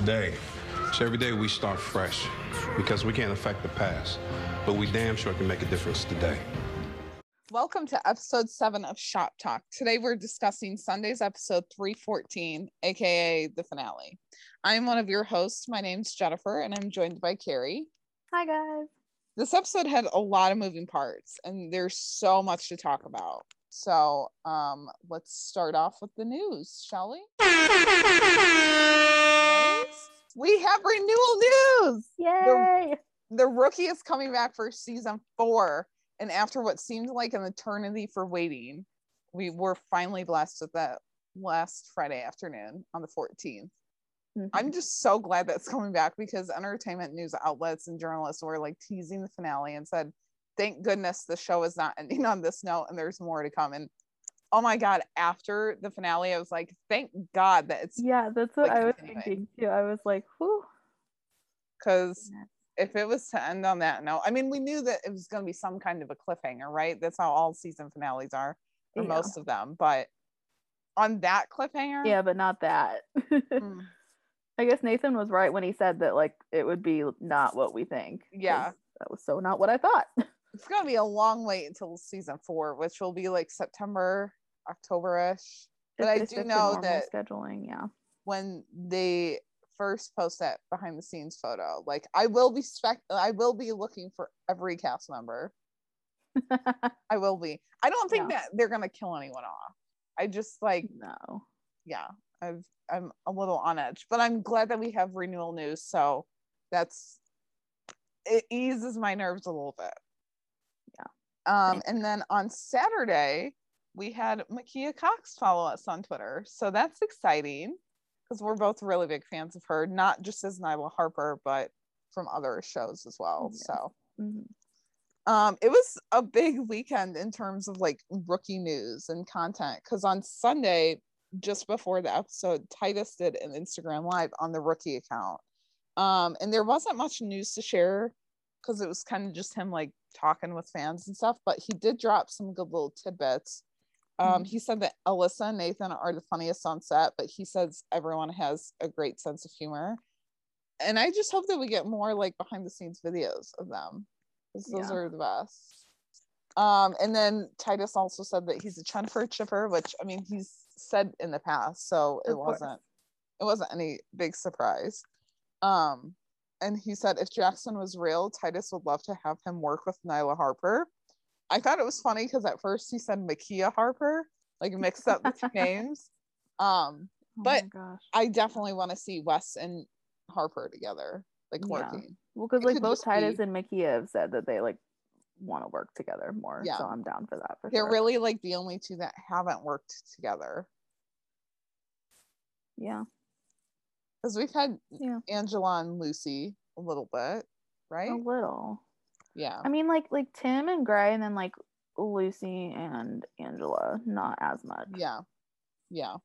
today. So every day we start fresh because we can't affect the past, but we damn sure can make a difference today. Welcome to episode seven of Shop Talk. Today we're discussing Sunday's episode 314, aka the finale. I'm one of your hosts. My name's Jennifer, and I'm joined by Carrie. Hi, guys. This episode had a lot of moving parts, and there's so much to talk about. So, um, let's start off with the news, shall we? We have renewal news. Yay! The, the rookie is coming back for season four, and after what seemed like an eternity for waiting, we were finally blessed with that last Friday afternoon on the 14th. Mm-hmm. I'm just so glad that's coming back because entertainment news outlets and journalists were like teasing the finale and said, thank goodness the show is not ending on this note and there's more to come. And oh my God, after the finale, I was like, thank God that it's. Yeah, that's what like, I was continuing. thinking too. I was like, whew. Because if it was to end on that note, I mean, we knew that it was going to be some kind of a cliffhanger, right? That's how all season finales are, or Yeah. most of them. But on that cliffhanger, Yeah, but not that. mm, I guess Nathan was right when he said that like it would be not what we think Yeah. That was so not what I thought. it's going to be a long wait until season four, which will be like September, October ish. But I do know that scheduling, yeah. when they first post that behind the scenes photo, like I will be spec, I will be looking for every cast member. I will be. I don't think Yeah. that they're gonna kill anyone off. I just like, no. yeah, I've I'm a little on edge, but I'm glad that we have renewal news. So that's it eases my nerves a little bit. Yeah. Um, and then on Saturday we had Mekia Cox follow us on Twitter, so that's exciting because we're both really big fans of her, not just as Nyla Harper, but from other shows as well. Yes. So Mhm. um it was a big weekend in terms of like rookie news and content because on sunday just before the episode titus did an instagram live on the rookie account um and there wasn't much news to share because it was kind of just him like talking with fans and stuff but he did drop some good little tidbits um he said that alyssa and nathan are the funniest on set but he says everyone has a great sense of humor and i just hope that we get more like behind the scenes videos of them 'cause those Yeah. are the best. Um, and then Titus also said that he's a Chenford chipper, which I mean he's said in the past, so it course. wasn't it wasn't any big surprise. Um, and he said if Jackson was real, Titus would love to have him work with Nyla Harper. I thought it was funny because at first he said Mekia Harper, like mixed up the two names. Um, Oh But- I definitely want to see Wes and Harper together, like Yeah. Well, because like both Titus be- and Mekia have said that they like want to work together more. Yeah. So I'm down for that for They're sure. really like the only two that haven't worked together. yeah. because we've had Yeah. Angela and Lucy a little bit, right? A little. Yeah, I mean, like like Tim and Gray, and then like Lucy and Angela, not as much. yeah, yeah.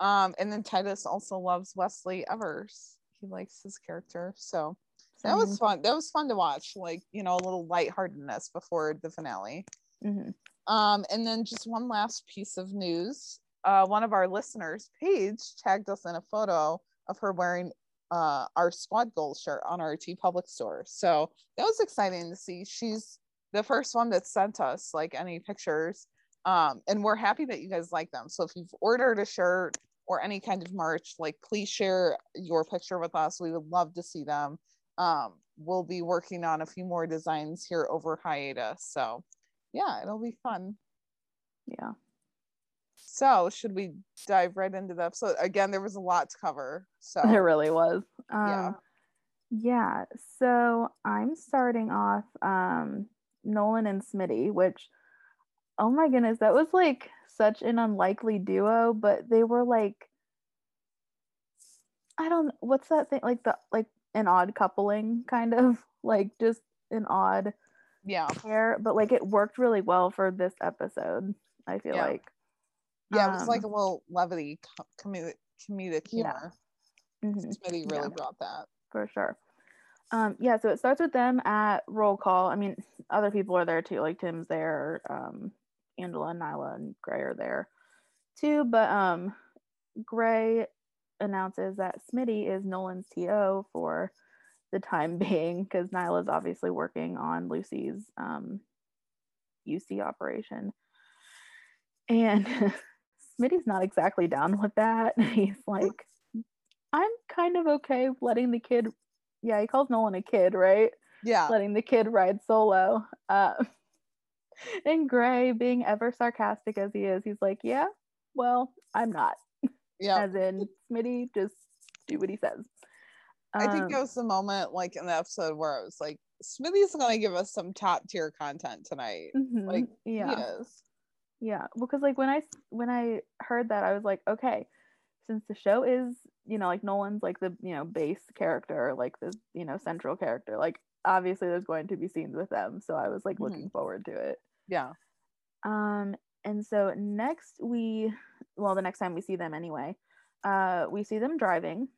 Um, and then Titus also loves Wesley Evers. He likes his character, so that was fun. That was fun to watch. Like you know, a little lightheartedness before the finale. Mhm. Um, and then just one last piece of news. Uh, one of our listeners, Paige, tagged us in a photo of her wearing uh, our squad goals shirt on our TeePublic store. So that was exciting to see. She's the first one that sent us like any pictures. Um, and we're happy that you guys like them. So if you've ordered a shirt or any kind of merch, like please share your picture with us. We would love to see them. Um, we'll be working on a few more designs here over hiatus. So yeah, it'll be fun. Yeah. So, should we dive right into the episode? Again, there was a lot to cover. So, There really was. Um, Yeah. yeah. So I'm starting off um, Nolan and Smitty, which, oh my goodness, that was like such an unlikely duo, but they were like, I don't, what's that thing? Like the, like an odd coupling kind of like just an odd yeah, pair, but like it worked really well for this episode. I feel Yeah. like. Yeah, it was Um, like a little levity, co- comedic, comedic Yeah. humor. mhm. Smitty really Yeah. brought that. for sure. Um, yeah, so it starts with them at roll call. I mean, other people are there too, like Tim's there, um, Angela and Nyla and Gray are there too. But um, Gray announces that Smitty is Nolan's TO for the time being because Nyla's obviously working on Lucy's um, UC operation. And Smitty's not exactly down with that. He's like, I'm kind of okay letting the kid, yeah, he calls Nolan a kid, right? Yeah. Letting the kid ride solo. Uh, and Gray, being ever sarcastic as he is, he's like, yeah, well, I'm not. Yeah. As in, Smitty, just do what he says. I think it was the moment like in the episode where I was like, Smitty's gonna give us some top tier content tonight. mhm, Like yeah. he is. Yeah, because like when i when I heard that, I was like, okay, since the show is you know like Nolan's like the you know base character, like the you know central character, like obviously there's going to be scenes with them, so I was like Mhm. looking forward to it. Yeah. Um, and so next we, well, the next time we see them anyway, uh, we see them driving,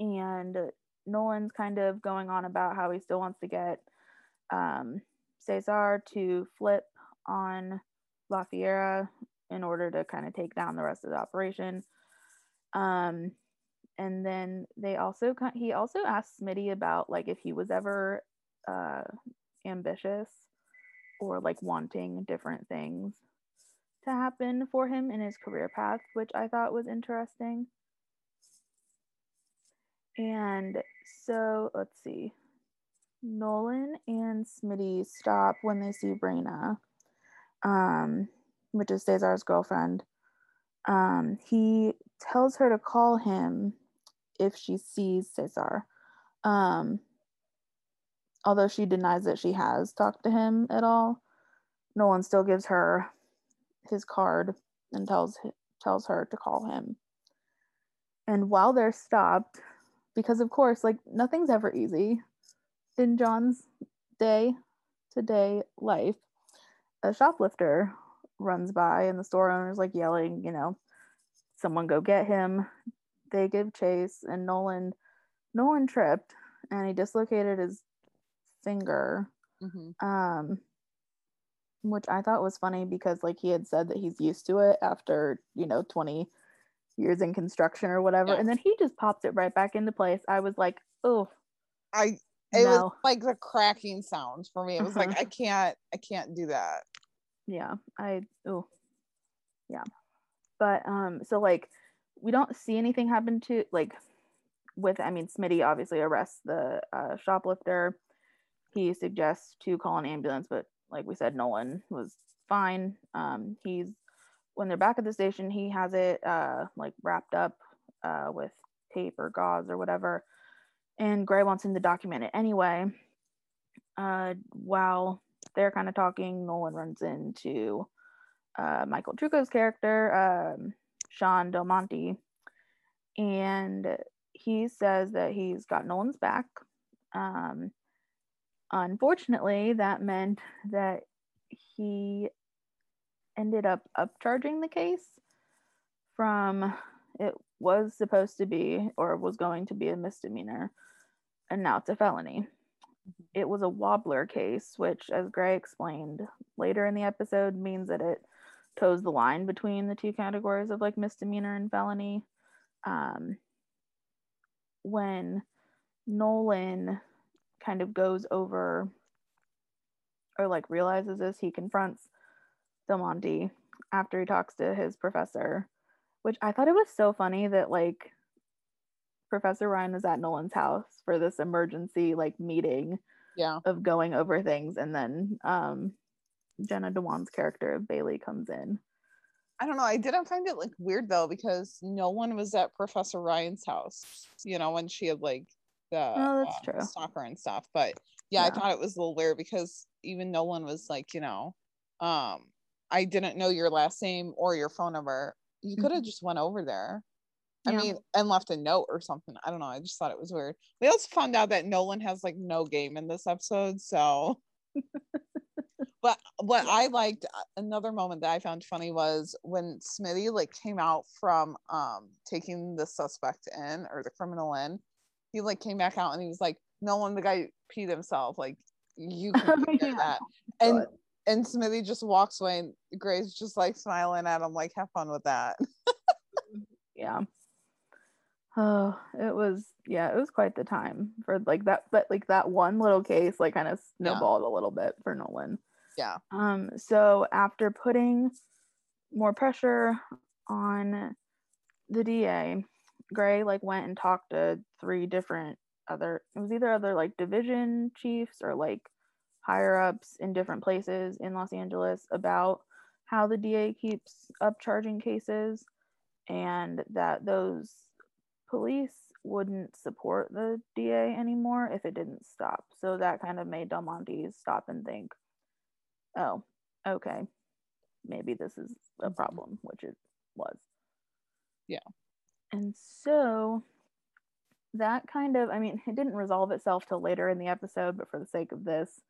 and Nolan's kind of going on about how he still wants to get um, Cesar to flip on La Fiera in order to kind of take down the rest of the operation. Um, and then they also he also asked Smitty about like if he was ever uh, ambitious or like wanting different things to happen for him in his career path, which I thought was interesting. And so let's see. Nolan and Smitty stop when they see Brina, um, which is Cesar's girlfriend. Um, he tells her to call him if she sees Cesar. Um, although she denies that she has talked to him at all, Nolan still gives her his card and tells tells her to call him. And while they're stopped, because of course, like nothing's ever easy in John's day to day life, a shoplifter runs by and the store owner's like yelling, you know, someone go get him. They give chase and Nolan Nolan tripped and he dislocated his finger Mhm. um which i thought was funny because like he had said that he's used to it after you know 20 years in construction or whatever Yeah. and then he just popped it right back into place i was like oh I it was like the cracking sound for me. It was like. I can't I can't do that. Yeah i oh yeah. But um so like we don't see anything happen to like with i mean smitty obviously arrests the uh, shoplifter. He suggests to call an ambulance but like we said nolan was fine. Um he's when they're back at the station he has it uh like wrapped up uh with tape or gauze or whatever. And gray wants him to document it anyway. Uh while they're kind of talking nolan runs into uh michael trucco's character um sean del monte and he says that he's got nolan's back. Um unfortunately that meant that he ended up upcharging the case from it was supposed to be or was going to be a misdemeanor and now it's a felony it was a wobbler case which as gray explained later in the episode means that it toes the line between the two categories of like misdemeanor and felony. Um, when nolan kind of goes over or like realizes this he confronts Del Monte after he talks to his professor, which I thought it was so funny that like Professor Ryan was at Nolan's house for this emergency like meeting Yeah. of going over things, and then um, Jenna Dewan's character of Bailey comes in. I don't know. I didn't find it like weird though because no one was at Professor Ryan's house, you know, when she had like the Oh, that's uh, true. stalker and stuff. But yeah, I thought it was a little weird because even no one was like, you know, um, I didn't know your last name or your phone number. You could have Mhm. just went over there. I Yeah. mean, and left a note or something. I don't know. I just thought it was weird. We also found out that Nolan has like no game in this episode. So, but what I liked, uh, another moment that I found funny was when Smitty like came out from um taking the suspect in or the criminal in. He like came back out and he was like, "Nolan, the guy peed himself. Like, you can care Yeah. that." And God. and Smitty just walks away and Gray's just like smiling at him, like, "Have fun with that." yeah Oh, it was yeah, it was quite the time for like that but like that one little case like kind of Yeah. snowballed a little bit for Nolan. Yeah. Um so after putting more pressure on the DA, Gray like went and talked to three different other it was either other like division chiefs or like higher ups in different places in Los Angeles about how the DA keeps upcharging cases and that those police wouldn't support the DA anymore if it didn't stop. So that kind of made Del Monte stop and think, oh, okay, maybe this is a Mhm. problem, which it was. Yeah. And so that kind of, I mean, it didn't resolve itself till later in the episode, but for the sake of this,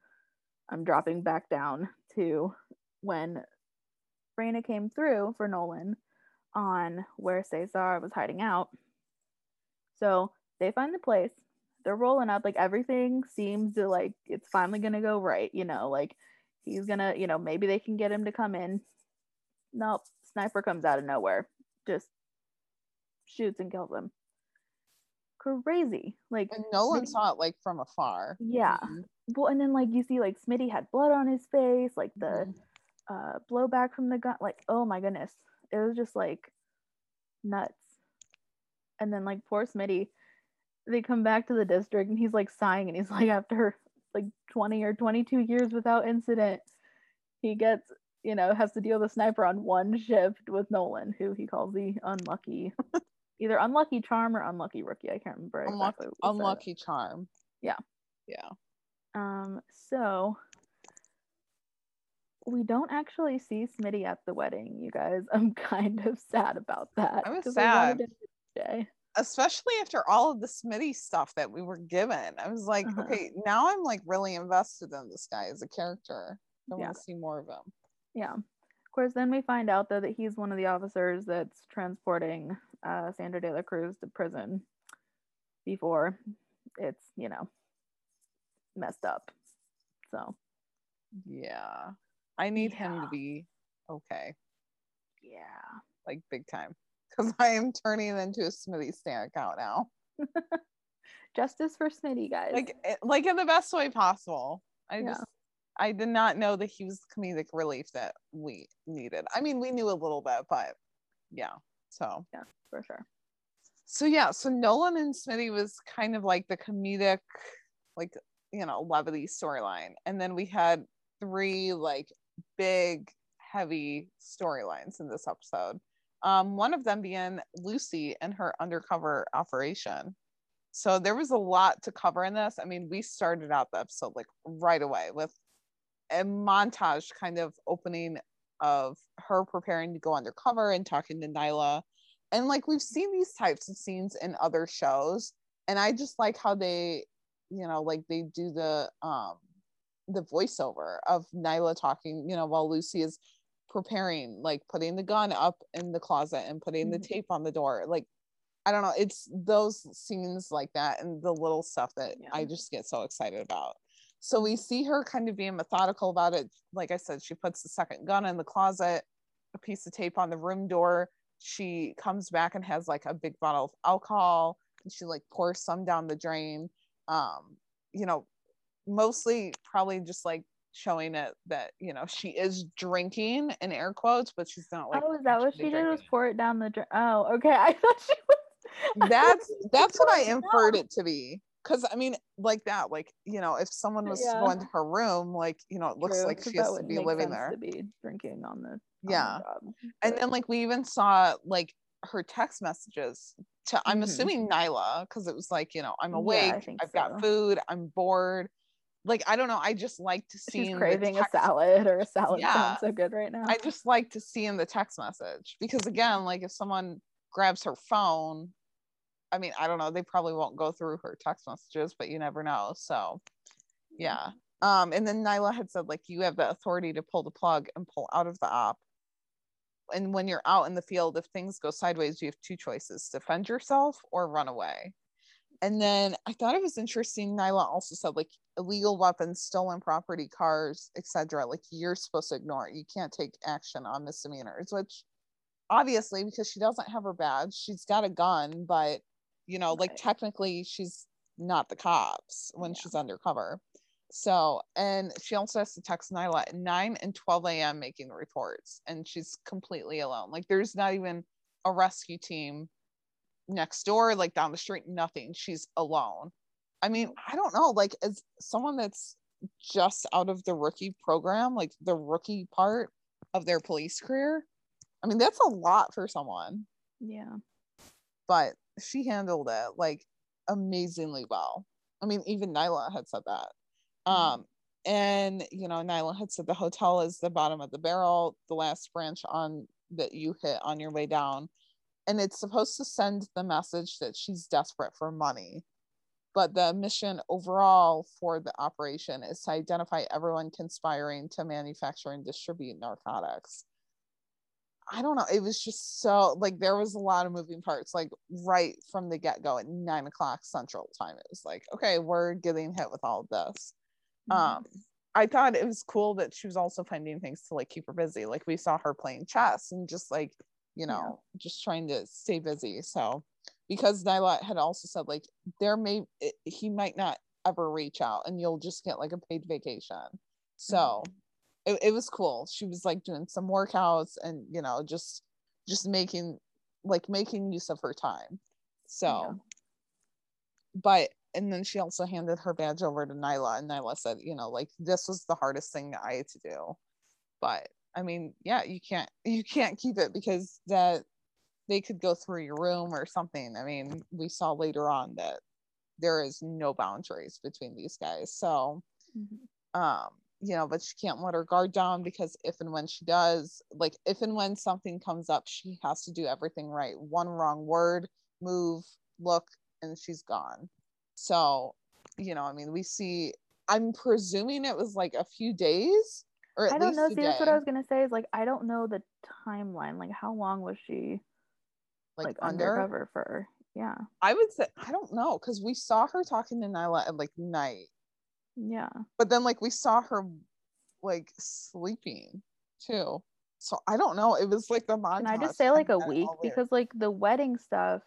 I'm dropping back down to when Raina came through for Nolan on where Cesar was hiding out. So they find the place. They're rolling up. Like everything seems to like it's finally gonna go right. You know, like he's gonna, you know, maybe they can get him to come in. Nope. Sniper comes out of nowhere. Just shoots and kills him. Crazy. Like And one Smitty- saw it like from afar. Yeah. Mhm. Well, and then like you see like Smitty had blood on his face, like the Mhm. uh blowback from the gun like oh my goodness it was just like nuts and then like poor smitty they come back to the district and he's like sighing and he's like after like 20 or 22 years without incident he gets you know has to deal with a sniper on one shift with nolan who he calls the unlucky either unlucky charm or unlucky rookie i can't remember exactly what said. unlucky charm. Yeah. Yeah. Um, so we don't actually see Smitty at the wedding, you guys. I'm kind of sad about that. I was 'cause sad. Wanted him to stay. Especially after all of the Smitty stuff that we were given. I was like, Uh-huh. okay, now I'm like really invested in this guy as a character. I Yeah. want to see more of him. Yeah. Of course, then we find out though that he's one of the officers that's transporting uh, Sandra De La Cruz to prison before it's, you know, messed up. So, Yeah. I need him to be okay, yeah. like big time. Because I am turning into a Smitty Stan account now. Justice for Smitty, guys. Like eh, like in the best way possible. I Yeah. just I did not know that he was comedic relief that we needed. I mean, we knew a little bit, but yeah. So yeah, for sure. so yeah, so Nolan and Smitty was kind of like the comedic, like you know, levity storyline, and then we had three like big, heavy storylines in this episode. Um, one of them being Lucy and her undercover operation. So there was a lot to cover in this. I mean, we started out the episode like right away with a montage kind of opening of her preparing to go undercover and talking to Nyla. And like we've seen these types of scenes in other shows. And I just like how they, you know, like they do the um the voiceover of Nyla talking, you know, while Lucy is preparing, like putting the gun up in the closet and putting the Mhm. tape on the door. Like I don't know, it's those scenes like that and the little stuff that Yeah. I just get so excited about. So we see her kind of being methodical about it. Like I said, she puts the second gun in the closet, a piece of tape on the room door. She comes back and has like a big bottle of alcohol and she like pours some down the drain. Um, you know, mostly probably just like showing it that, you know, she is drinking in air quotes, but she's not like oh, is that what she did? Was pour it down the? Oh, okay. I thought she was. That's that's what I inferred it to be. Cause I mean, like that, like you know, if someone was going to Yeah. go into her room, like you know, it looks True, like she has to be living there. To be drinking on the on the Yeah. And then like we even saw like her text messages to I'm Mhm. assuming Nyla, because it was like, you know, I'm awake, think I've got food, I'm bored. Like I don't know, I just like to see she's craving a salad or a salad Yeah. sounds so good right now. I just like to see in the text message because again, like if someone grabs her phone, I mean, I don't know, they probably won't go through her text messages, but you never know. So yeah. Um, and then Nyla had said like you have the authority to pull the plug and pull out of the op. And when you're out in the field, if things go sideways, you have two choices: defend yourself or run away. And then I thought it was interesting. Nyla also said like illegal weapons, stolen property, cars, etc. Like you're supposed to ignore it. You can't take action on misdemeanors, which obviously because she doesn't have her badge, she's got a gun, but You know, like technically she's not the cops when Yeah. she's undercover. So, and she also has to text Nyla at 9 and 12 a.m. making reports, and she's completely alone. Like, there's not even a rescue team next door, like down the street, nothing. She's alone. I mean, I don't know, like, as someone that's just out of the rookie program, like the rookie part of their police career, I mean, that's a lot for someone, Yeah. but she handled it like amazingly well. I mean, even Nyla had said that. Mhm. Um, and you know, Nyla had said the hotel is the bottom of the barrel, the last branch on that you hit on your way down. And it's supposed to send the message that she's desperate for money. But the mission overall for the operation is to identify everyone conspiring to manufacture and distribute narcotics. I don't know. It was just so like there was a lot of moving parts, like right from the get go at nine o'clock central time. It was like, okay, we're getting hit with all of this. Mhm. Um, I thought it was cool that she was also finding things to like keep her busy. Like we saw her playing chess and just like, you Yeah. know, just trying to stay busy. So because Nyla had also said like there may it, he might not ever reach out and you'll just get like a paid vacation. So mm-hmm. it, it was cool. She was like doing some workouts and you know just just making like making use of her time. So Yeah. but and then she also handed her badge over to Nyla and Nyla said, you know, like this was the hardest thing that I had to do. But I mean, yeah, you can't you can't keep it because that they could go through your room or something. I mean, we saw later on that there is no boundaries between these guys. So Mhm. um you know but she can't let her guard down because if and when she does like if and when something comes up she has to do everything right one wrong word move look and she's gone so you know i mean we see i'm presuming it was like a few days or I don't know. See, that's what I was gonna say. Is like I don't know the timeline. Like how long was she like, like, under undercover for? Yeah, i would say i don't know because we saw her talking to nyla at like night yeah. but then like we saw her like sleeping too so i don't know it was like the montage Can I just say like a week because like the wedding stuff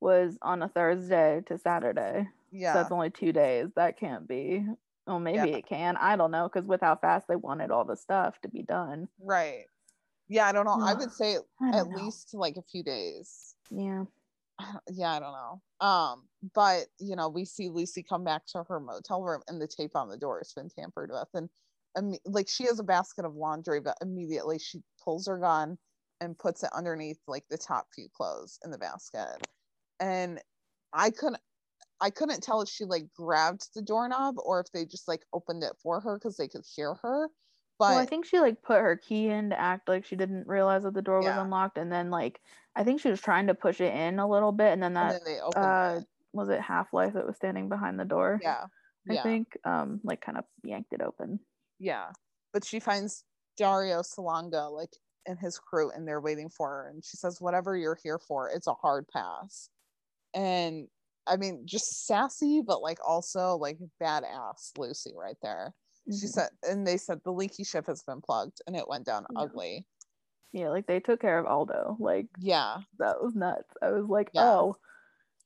was on a Thursday to Saturday. yeah So that's only two days. That can't be. Oh, maybe Yeah. it can. I don't know because with how fast they wanted all the stuff to be done. right yeah i don't know i would say I at know. least like a few days Yeah. Yeah i don't know um but you know we see lucy come back to her motel room and the tape on the door has been tampered with and imme- like she has a basket of laundry but immediately she pulls her gun and puts it underneath like the top few clothes in the basket and i couldn't i couldn't tell if she like grabbed the doorknob or if they just like opened it for her because they could hear her but well, I think she like put her key in to act like she didn't realize that the door was unlocked, and then like I think she was trying to push it in a little bit, and then and that then they opened uh it was it Half Life that was standing behind the door. yeah I yeah think um like kind of yanked it open. Yeah. But she finds Dario Salonga like and his crew and they're waiting for her. And she says, Whatever you're here for, it's a hard pass. And I mean, just sassy, but like also like badass Lucy right there. She Mhm. said, and they said the leaky ship has been plugged and it went down Yeah. ugly. Yeah, like they took care of Aldo. Like Yeah. that was nuts. I was like, Yeah. oh,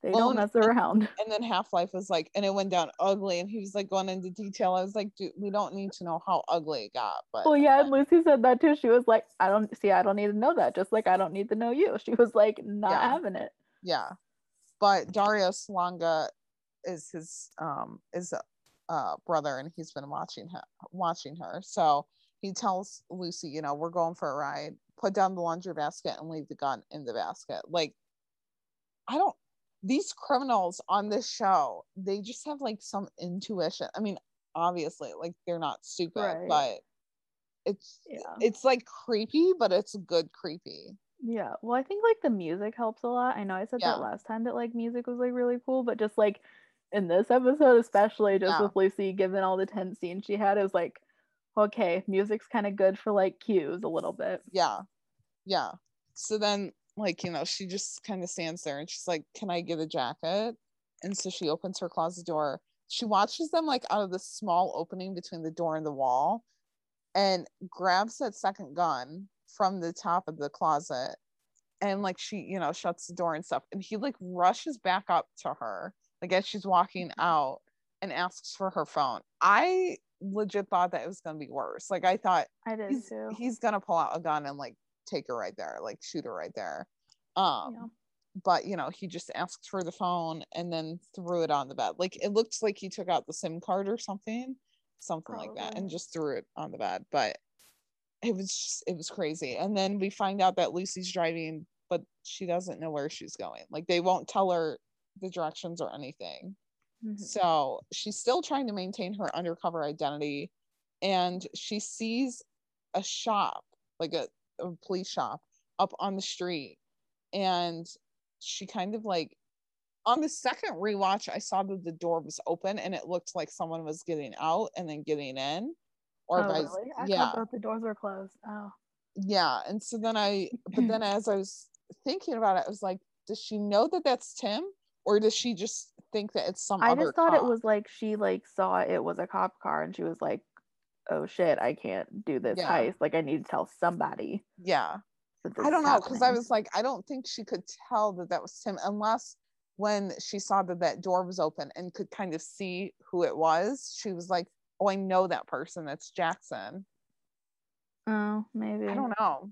they Well, don't mess around. And then Half Life was like, and it went down ugly. And he was like going into detail. I was like, dude, we don't need to know how ugly it got. But Well, yeah, and Lucy said that too. She was like, I don't see, I don't need to know that. Just like I don't need to know you. She was like, not Yeah. having it. yeah but dario salonga is his um is a uh, brother and he's been watching her watching her so he tells lucy you know we're going for a ride put down the laundry basket and leave the gun in the basket like i don't these criminals on this show they just have like some intuition i mean obviously like they're not stupid Right. but it's Yeah. it's like creepy but it's good creepy Yeah. Well, I think like the music helps a lot. I know I said Yeah. that last time that like music was like really cool, but just like in this episode, especially just Yeah. with Lucy given all the tense scenes she had, it was like, okay, music's kind of good for like cues a little bit. yeah yeah so then like you know she just kind of stands there and she's like can i get a jacket and so she opens her closet door she watches them like out of the small opening between the door and the wall and grabs that second gun from the top of the closet and like she you know shuts the door and stuff. And he like rushes back up to her like as she's walking Mm-hmm. out and asks for her phone. I legit thought that it was going to be worse. Like i thought I did he's, too. he's going to pull out a gun and like take her right there like shoot her right there. Um Yeah. but you know he just asked for the phone and then threw it on the bed. Like it looks like he took out the sim card or something something like that and just threw it on the bed. But it was just it was crazy. And then we find out that lucy's driving but she doesn't know where she's going. Like they won't tell her the directions or anything. Mhm. so she's still trying to maintain her undercover identity and she sees a shop like a, a police shop up on the street. And she kind of like on the second rewatch i saw that the door was open and it looked like someone was getting out and then getting in Oh, or oh, vice really? I yeah both the doors were closed. Oh. yeah and so then i but then as i was thinking about it i was like does she know that that's tim or does she just think that it's some I just thought it was like she like saw it was a cop car and she was like, "Oh shit, I can't do this Yeah. heist. Like I need to tell somebody." yeah I don't know because I was like, I don't think she could tell that that was Tim unless when she saw that that door was open and could kind of see who it was. She was like, "Oh, I know that person. That's Jackson." Oh, maybe. I don't know.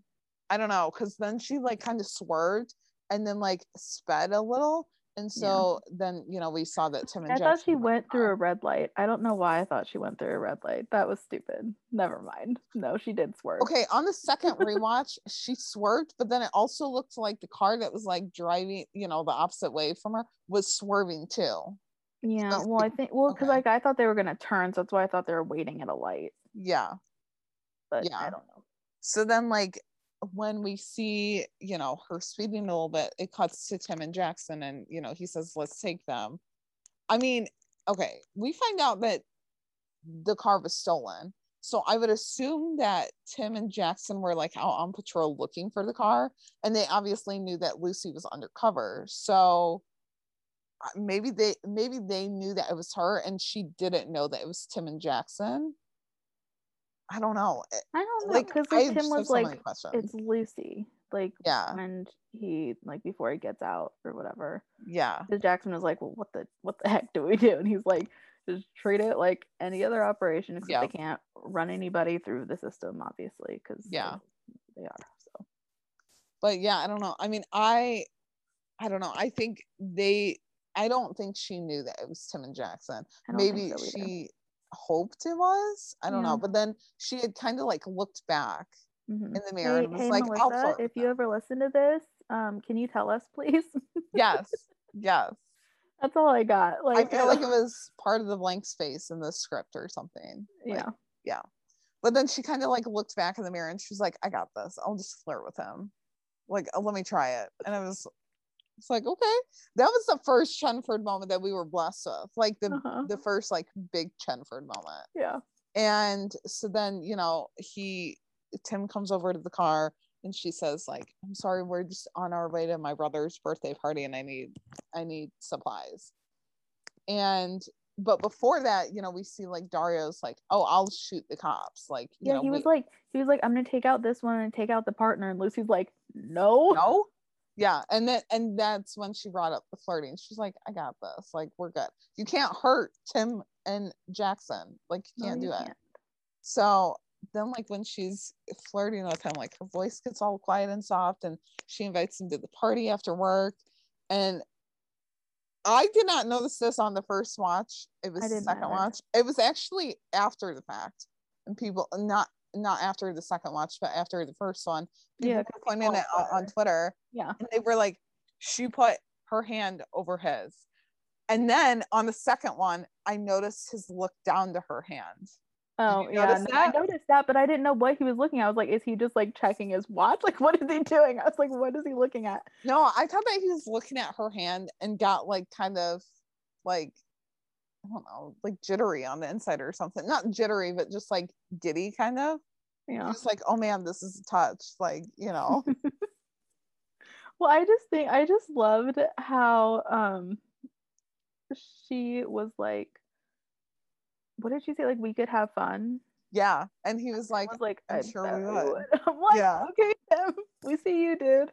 I don't know because then she like kind of swerved and then like sped a little, and Yeah. so then you know we saw that Tim and I Jackson thought she went through a red light. I don't know why I thought she went through a red light. That was stupid. Never mind. No, she did swerve. Okay, on the second rewatch, she swerved, but then it also looked like the car that was like driving, you know, the opposite way from her was swerving too. Yeah. Well, I think well because okay. like I thought they were gonna turn, so that's why I thought they were waiting at a light. Yeah. But Yeah. I don't know. So then, like, when we see, you know, her speeding a little bit, it cuts to Tim and Jackson, and, you know, he says, let's take them. I mean, okay, we find out that the car was stolen. So I would assume that Tim and Jackson were like out on patrol looking for the car, and they obviously knew that Lucy was undercover. So maybe they maybe they knew that it was her, and she didn't know that it was Tim and Jackson. I don't know. Eh, I don't know like because like, Tim was so like, "It's Lucy." Like yeah, when he like before he gets out or whatever. yeah, Because Jackson was like, "Well, what the what the heck do we do?" And he's like, "Just treat it like any other operation, except Yeah. they can't run anybody through the system, obviously, because Yeah. they are." So but yeah, I don't know. I mean, I, I don't know. I think they. I don't think she knew that it was Tim and Jackson. I don't think Maybe so she hoped it was. I don't Yeah. know. But then she had kind of like looked back Mhm. in the mirror Hey, and was hey like, "I'll Melissa, if you him." ever listen to this, um, can you tell us, please? yes, yes. That's all I got. Like, I feel like it was part of the blank space in the script or something. Like, yeah, But then she kind of like looked back in the mirror and she's like, I got this. I'll just flirt with him. Like, uh, let me try it. And I was, it's like, okay. That was the first Chenford moment that we were blessed with. Like the Uh-huh. the first like big Chenford moment. yeah. And so then, you know, he Tim comes over to the car and she says, like, I'm sorry, we're just on our way to my brother's birthday party and I need I need supplies. And but before that, you know, we see like Dario's like, oh, I'll shoot the cops. Like, you Yeah, know, he we- was like, he was like, I'm gonna take out this one and take out the partner, and Lucy's like, no, no yeah and then and that's when she brought up the flirting. She's like i got this like we're good. You can't hurt tim and jackson like you can't you do it. can't. so then like when she's flirting with him like her voice gets all quiet and soft and she invites him to the party after work and i did not notice this on the first watch. It was the second either. watch. It was actually after the fact and people not not after the second watch but after the first one people Yeah, pointing it out on twitter Yeah, and they were like she put her hand over his and then on the second one i noticed his look down to her hand oh yeah, no, I noticed that, but I didn't know what he was looking at. I was like, is he just like checking his watch? Like, what is he doing? I was like, what is he looking at? no i thought that he was looking at her hand and got like kind of like i don't know like jittery on the inside or something not jittery but just like giddy kind of Yeah. just like oh man this is a touch like you know Well, I just think I just loved how um she was like, what did she say? Like we could have fun. yeah and he was I like was like, I'm sure we bet would." I'm like, Yeah. okay, Tim, we see you, dude.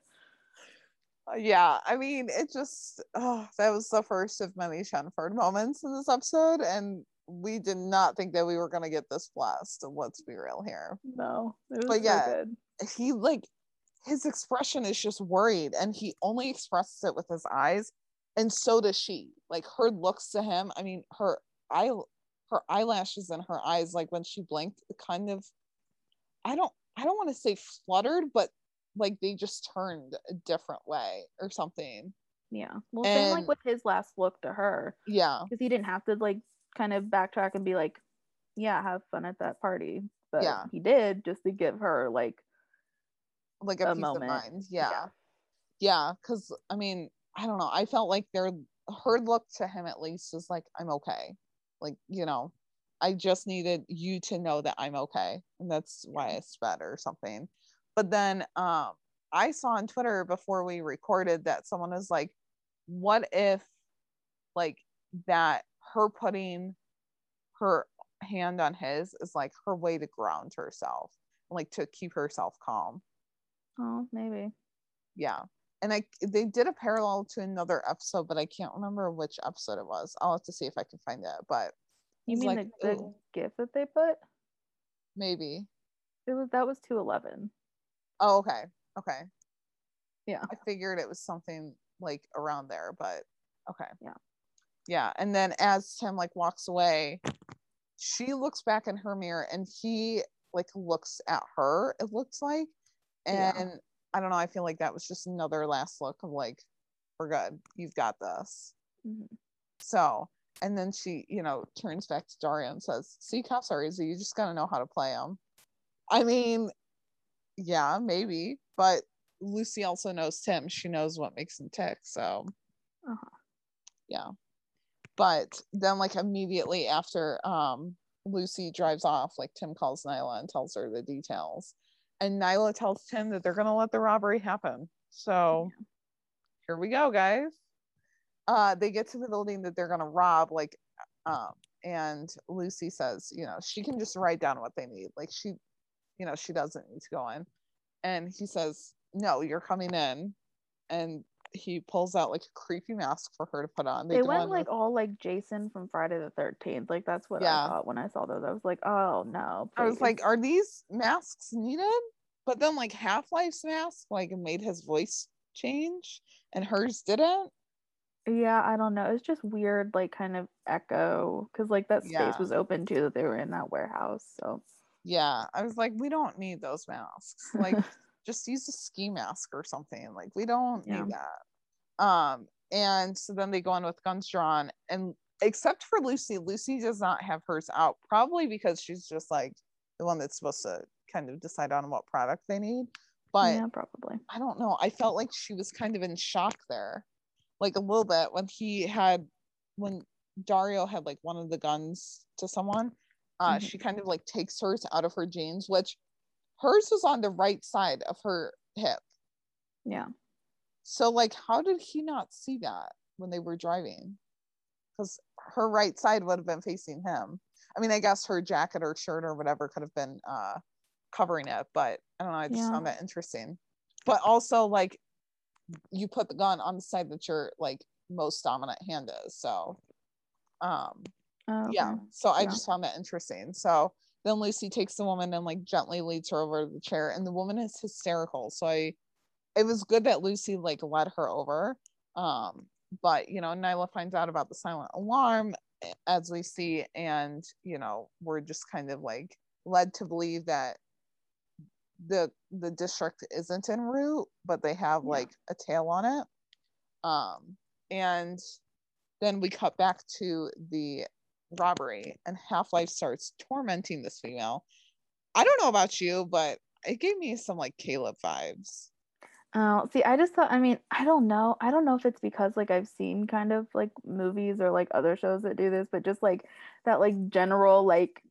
Uh, yeah, I mean, it just oh, that was the first of many Chenford moments in this episode, and we did not think that we were gonna get this blessed. Let's be real here. No, it was But so yeah. good. He like his expression is just worried, and he only expresses it with his eyes, and so does she. Like her looks to him. I mean, her eye, her eyelashes and her eyes, like when she blinked, kind of. I don't. I don't want to say fluttered, but like they just turned a different way or something. Yeah. Well, same like with his last look to her, Yeah. because he didn't have to like kind of backtrack and be like, "Yeah, have fun at that party," but Yeah. he did just to give her like, like a, a peace moment. of mind. Yeah. Yeah. Yeah. Cause I mean, I don't know. I felt like their her look to him at least is like, I'm okay. Like, you know, I just needed you to know that I'm okay. And that's why I sped or something. But then um I saw on Twitter before we recorded that someone was like, what if like that her putting her hand on his is like her way to ground herself, like to keep herself calm "Oh, maybe." yeah and i they did a parallel to another episode but i can't remember which episode it was i'll have to see if i can find it but You mean like, the, the gift that they put? maybe It was that was two eleven. Oh okay okay Yeah. i figured it was something like around there but okay Yeah. yeah and then as tim like walks away she looks back in her mirror and he like looks at her it looks like Yeah. and i don't know i feel like that was just another last look of like we're good you've got this Mhm. So, and then she, you know, turns back to Dario and says, See, cops are easy. You just got to know how to play them. I mean, yeah, maybe. But Lucy also knows Tim. She knows what makes him tick. So, Uh-huh. yeah. But then, like, immediately after um, Lucy drives off, like, Tim calls Nyla and tells her the details. And Nyla tells Tim that they're going to let the robbery happen. So, here we go, guys uh they get to the building that they're gonna rob like um and lucy says you know she can just write down what they need like she you know she doesn't need to go in and he says no you're coming in and he pulls out like a creepy mask for her to put on They go went like all like Jason from Friday the Thirteenth. Like that's what Yeah. I thought when I saw those. I was like, oh no. i was like are these masks needed but then like half-life's mask like made his voice change and hers didn't Yeah, I don't know. It's just weird, like kind of echo, because like that space Yeah. was open too that they were in that warehouse. So yeah i was like we don't need those masks like just use a ski mask or something like we don't Yeah. need that um and so then they go in with guns drawn and except for lucy lucy does not have hers out probably because she's just like the one that's supposed to kind of decide on what product they need but yeah, probably. i don't know i felt like she was kind of in shock there like a little bit when he had when dario had like one of the guns to someone uh Mhm. she kind of like takes hers out of her jeans which hers was on the right side of her hip Yeah. so like how did he not see that when they were driving because her right side would have been facing him i mean i guess her jacket or shirt or whatever could have been uh covering it but i don't know i just Yeah. found that interesting but also like you put the gun on the side that your like most dominant hand is so um Oh, yeah okay. so i Yeah. just found that interesting so then lucy takes the woman and like gently leads her over to the chair and the woman is hysterical so i it was good that lucy like led her over um but you know nyla finds out about the silent alarm eh, as we see and you know we're just kind of like led to believe that the the district isn't en route but they have Yeah. like a tail on it um and then we cut back to the robbery and half-life starts tormenting this female i don't know about you but it gave me some like caleb vibes Oh, see, I just thought, I mean, I don't know. I don't know if it's because like I've seen kind of like movies or like other shows that do this, but just like that like general like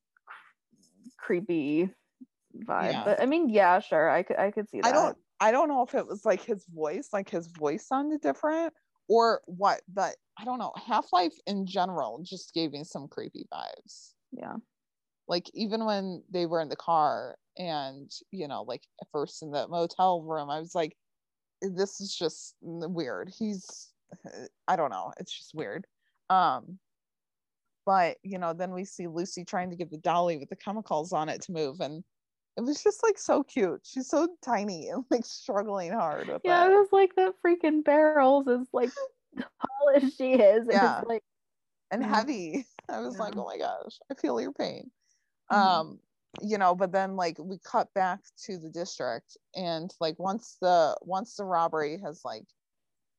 creepy vibe. Yeah. But I mean, yeah, sure. I could I could see that. i don't i don't know if it was like his voice like his voice sounded different or what but i don't know half-life in general just gave me some creepy vibes Yeah. like even when they were in the car and you know like at first in the motel room i was like this is just weird. He's I don't know. It's just weird. Um but you know, then we see Lucy trying to get the dolly with the chemicals on it to move and it was just like so cute. She's so tiny and like struggling hard with Yeah, it. it was like the freaking barrels is like tall as she is. And Yeah. it's like and Mhm. heavy. I was like, oh my gosh, I feel your pain. Mhm. Um, you know, but then like we cut back to the district and like once the once the robbery has like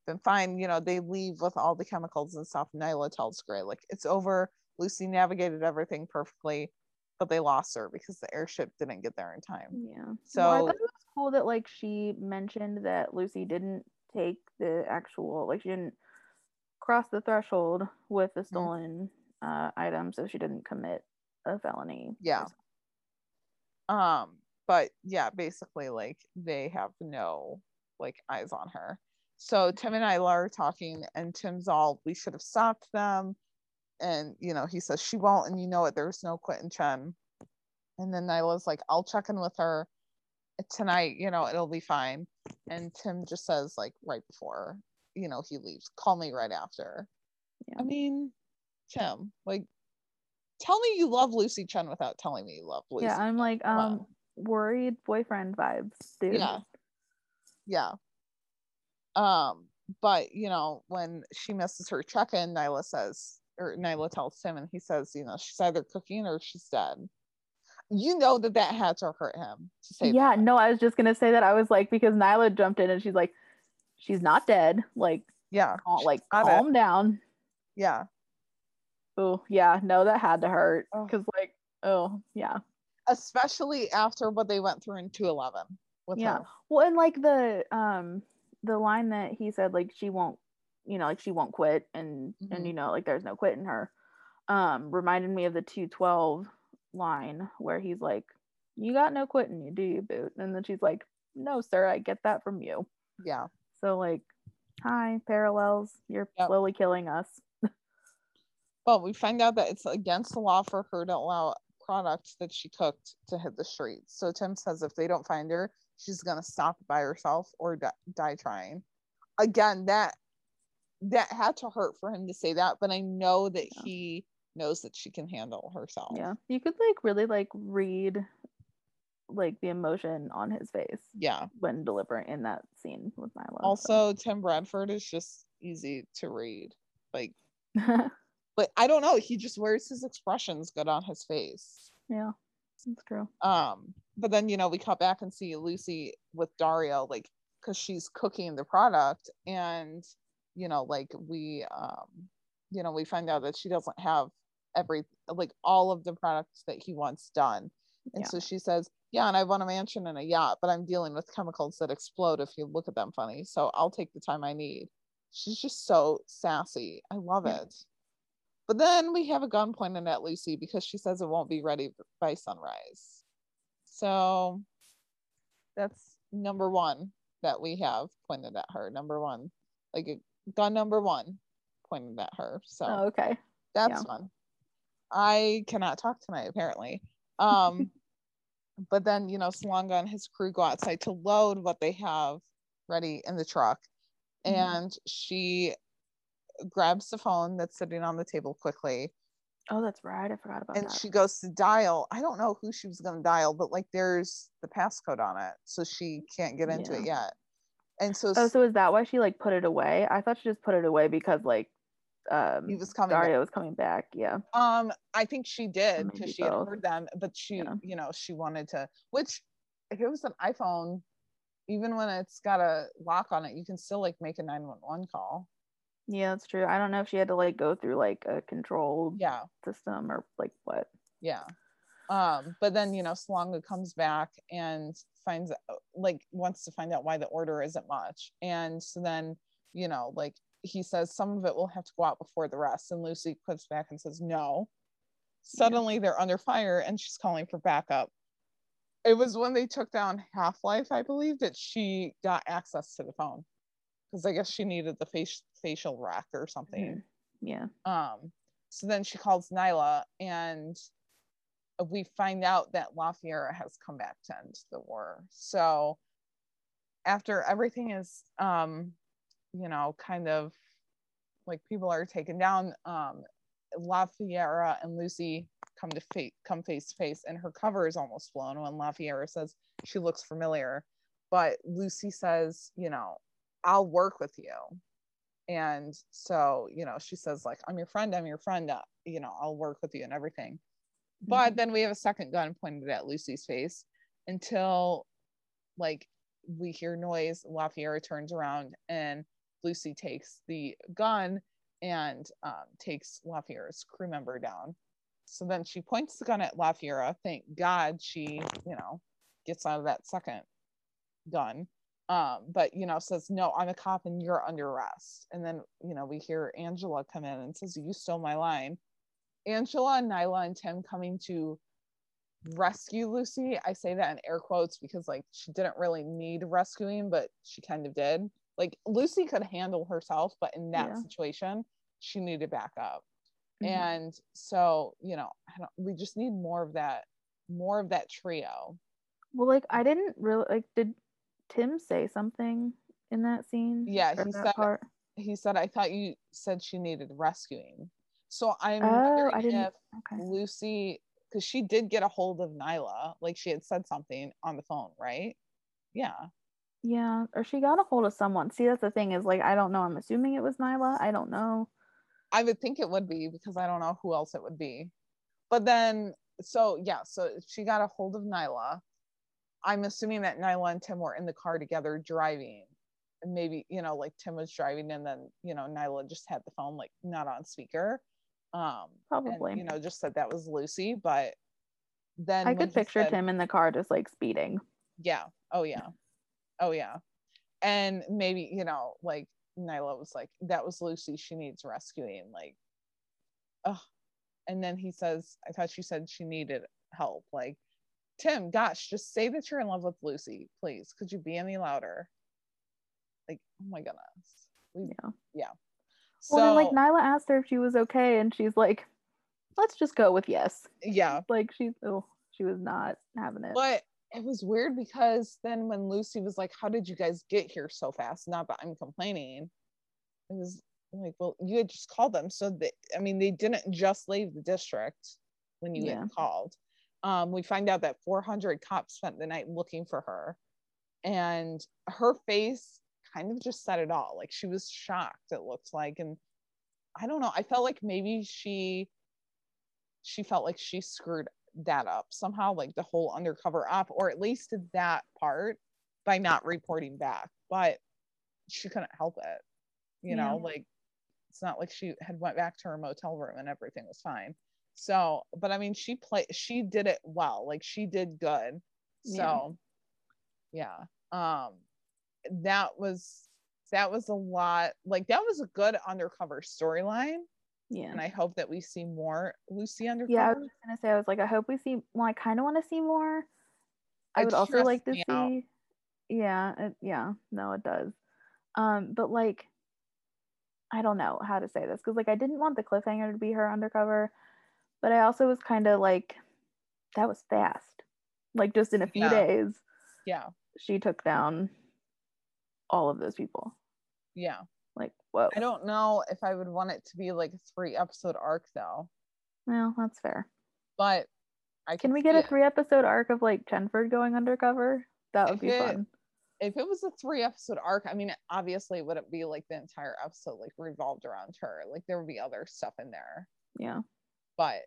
been fine, you know, they leave with all the chemicals and stuff. Nyla tells Gray, like, it's over. Lucy navigated everything perfectly, but they lost her because the airship didn't get there in time. Yeah. well, I So thought it was cool that like she mentioned that Lucy didn't take the actual like she didn't cross the threshold with Mm-hmm. the stolen uh item, so she didn't commit a felony. Yeah. um but yeah basically like they have no like eyes on her so tim and i are talking and tim's all we should have stopped them and you know he says she won't and you know it there's no quit in chen and then nyla's like i'll check in with her tonight you know it'll be fine and tim just says like right before you know he leaves call me right after Yeah. i mean tim like tell me you love lucy chen without telling me you love lucy Yeah, I'm like Come um on. worried boyfriend vibes, dude. Yeah. yeah um but you know when she misses her check-in nyla says or nyla tells him, and he says you know she's either cooking or she's dead you know that that had to hurt him to say Yeah, that. no, I was just gonna say that I was like because Nyla jumped in and she's like, she's not dead. Like, yeah cal- like got it. calm down. yeah Oh yeah, no, that had to hurt Oh. because like, oh yeah, especially after what they went through in 211 with yeah. her Well, and like the um the line that he said like she won't, you know, like she won't quit and Mhm. and you know like there's no quit in her, um reminded me of the two twelve line where he's like, you got no quit in you, do you, boot? And then she's like, no, sir, I get that from you. yeah So like, hi, parallels. You're Yep. slowly killing us. well we find out that it's against the law for her to allow products that she cooked to hit the streets so tim says if they don't find her she's going to stop by herself or di- die trying again that that had to hurt for him to say that but i know that Yeah. he knows that she can handle herself Yeah. You could like really like read like the emotion on his face yeah when delivering in that scene with Milo. also tim bradford is just easy to read like so. but i don't know he just wears his expressions good on his face yeah, that's true. um but then you know we cut back and see lucy with dario like because she's cooking the product and you know like we um you know we find out that she doesn't have every like all of the products that he wants done and Yeah. so she says yeah and i want a mansion and a yacht but i'm dealing with chemicals that explode if you look at them funny so i'll take the time i need she's just so sassy i love Yeah. it but then we have a gun pointed at lucy because she says it won't be ready by sunrise so that's number one that we have pointed at her. Number one, like a gun number one pointed at her. So Oh, okay. that's yeah. fun. I cannot talk tonight, apparently. Um, but then, you know, Salonga and his crew go outside to load what they have ready in the truck. Mhm. And she grabs the phone that's sitting on the table quickly Oh, that's right. I forgot about and that. And she goes to dial. I don't know who she was going to dial, but like there's the passcode on it. So she can't get into it yet. And so, oh, so is that why she like put it away? I thought she just put it away because like um he was coming back. Dario was coming back. Yeah. Um, I think she did because she had heard them, but she, Yeah. you know, she wanted to. Which, if it was an iPhone, even when it's got a lock on it, you can still like make a nine one one call. Yeah, that's true. I don't know if she had to like go through like a controlled Yeah, system or like what. yeah. Um, but then you know, Salonga comes back and finds out- like wants to find out why the order isn't much, and so then you know, like he says some of it will have to go out before the rest, and Lucy puts back and says no. Suddenly they're under fire, and she's calling for backup. It was when they took down Half Life, I believe, that she got access to the phone because I guess she needed the face facial rack or something. Mhm. Yeah. Um, so then she calls Nyla, and we find out that La Fiera has come back to end the war. So after everything is um you know kind of like people are taken down um LaFiera and Lucy come to face come face to face and her cover is almost blown when LaFiera says she looks familiar but Lucy says you know I'll work with you and so you know she says like I'm your friend I'm your friend uh, you know I'll work with you and everything but Mhm. then we have a second gun pointed at Lucy's face until like we hear noise LaFiera turns around and Lucy takes the gun and um, takes LaFiera's crew member down. So then she points the gun at LaFiera. Thank God she, you know, gets out of that second gun. Um, but you know, says, No, I'm a cop and you're under arrest. And then, you know, we hear Angela come in and says, You stole my line. Angela, Nyla, and Tim coming to rescue Lucy. I say that in air quotes because like she didn't really need rescuing, but she kind of did. Like Lucy could handle herself, but in that Yeah. situation, she needed backup. Mhm. And so, you know, I don't, we just need more of that, more of that trio. well, like I didn't really like. Did Tim say something in that scene? Yeah, he said- part. He said, I thought you said she needed rescuing. So I'm Oh, wondering I didn't. if Okay. Lucy, because she did get a hold of Nyla, like she had said something on the phone, right? Yeah. Yeah, or she got a hold of someone. See, that's the thing is like I don't know. I'm assuming it was Nyla. I don't know. I would think it would be because I don't know who else it would be. But then, so yeah, so she got a hold of Nyla. I'm assuming that Nyla and Tim were in the car together driving. And maybe, you know, like Tim was driving and then, you know, Nyla just had the phone like not on speaker. Um, Probably. and, you know, just said that was Lucy. But then I could picture said- Tim in the car just like speeding. yeah. Oh yeah. Oh yeah. And maybe you know like nyla was like that was lucy. She needs rescuing like oh and then he says i thought she said she needed help. Like tim gosh just say that you're in love with lucy please. Could you be any louder? Like oh my goodness. We, Yeah. Yeah Well, then like Nyla asked her if she was okay, and she's like, "Let's just go with yes." yeah Like she's oh, she was not having it. But it was weird because then when Lucy was like, How did you guys get here so fast? Not that I'm complaining. It was like, Well, you had just called them. So they, I mean, they didn't just leave the district when you Yeah. had called. Um, we find out that 400 cops spent the night looking for her. And her face kind of just said it all. Like she was shocked, it looked like. And I don't know. I felt like maybe she she felt like she screwed that up somehow, like the whole undercover op, or at least that part by not reporting back. But she couldn't help it. You know, like it's not like she had went back to her motel room and everything was fine. So, but I mean, she played, she did it well. Like she did good. So, yeah. Um, that was that was a lot. Like that was a good undercover storyline, yeah. and I hope that we see more Lucy undercover. Yeah, I was just gonna say, I was like, I hope we see. Well, I kind of want to see more. I It would also like to me out. see. Yeah, it, yeah, no, it does. Um, but like, I don't know how to say this because like I didn't want the cliffhanger to be her undercover, but I also was kind of like, that was fast. Like just in a few Yeah. days, yeah, she took down all of those people. yeah. Like, whoa. I don't know if I would want it to be like a three episode arc though, Well, that's fair. but I Can we get a three episode arc of like Chenford going undercover? That would If be it- fun. if it was a three episode arc, I mean, obviously, it wouldn't be like the entire episode like revolved around her. Like there would be other stuff in there, Yeah. but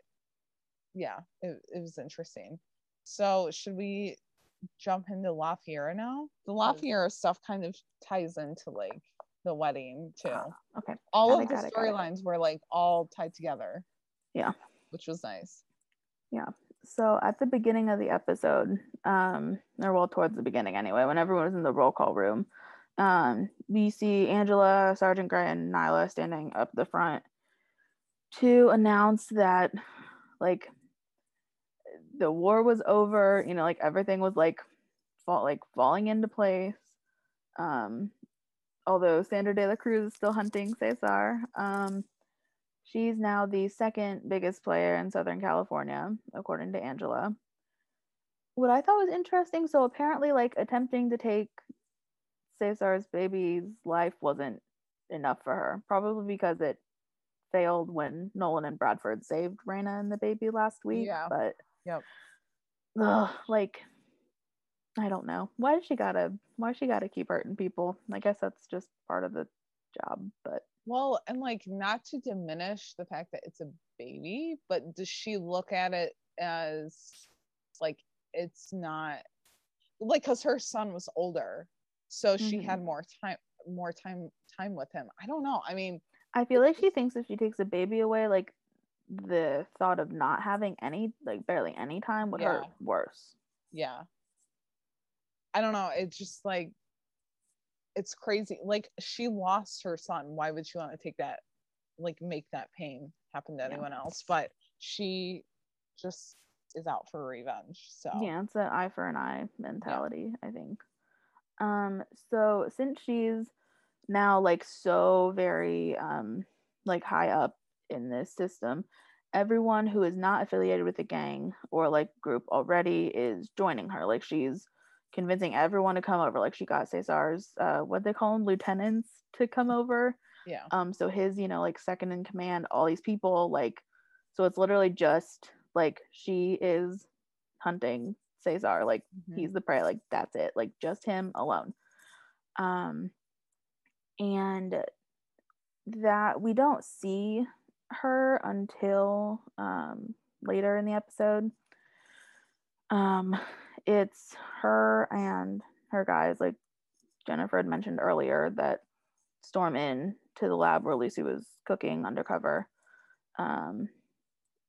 yeah, it, it was interesting. So should we jump into La Fiera now? The La Fiera stuff kind of ties into like the wedding too. Ah, okay. all got of it, the got it, got it. storylines were like all tied together. Yeah. Which was nice. Yeah. So at the beginning of the episode, um, or well, towards the beginning anyway, when everyone was in the roll call room, um, we see Angela, Sergeant Gray, and Nyla standing up the front to announce that, like, the war was over. You know, like everything was like, fall like falling into place. Um, although Sandra De La Cruz is still hunting Cesar. Um, she's now the second biggest player in Southern California, according to Angela. What I thought was interesting, so apparently, like attempting to take Cesar's baby's life wasn't enough for her, probably because it failed when Nolan and Bradford saved Raina and the baby last week. Yeah. But Yep. ugh, like I don't know. Why does she gotta why she gotta keep hurting people? I guess that's just part of the job, but Well, and like not to diminish the fact that it's a baby, but does she look at it as like it's not like because her son was older, so she Mhm. had more time more time time with him. I don't know. I mean, I feel like she thinks if she takes a baby away, like the thought of not having any like barely any time would hurt worse. yeah. I don't know. It's just like it's crazy. Like she lost her son. Why would she want to take that like make that pain happen to Yeah. anyone else? But she just is out for revenge. So Yeah, it's an eye for an eye mentality, I think. Um, so since she's now like so very um like high up in this system, everyone who is not affiliated with the gang or like group already is joining her. Like she's convincing everyone to come over. Like she got Cesar's uh what they call them, lieutenants to come over. yeah. um so his you know like second in command all these people like so it's literally just like she is hunting cesar like Mhm. he's the prey like that's it like just him alone um and that we don't see her until um later in the episode. Um it's her and her guys like jennifer had mentioned earlier that storm in to the lab where lucy was cooking undercover. Um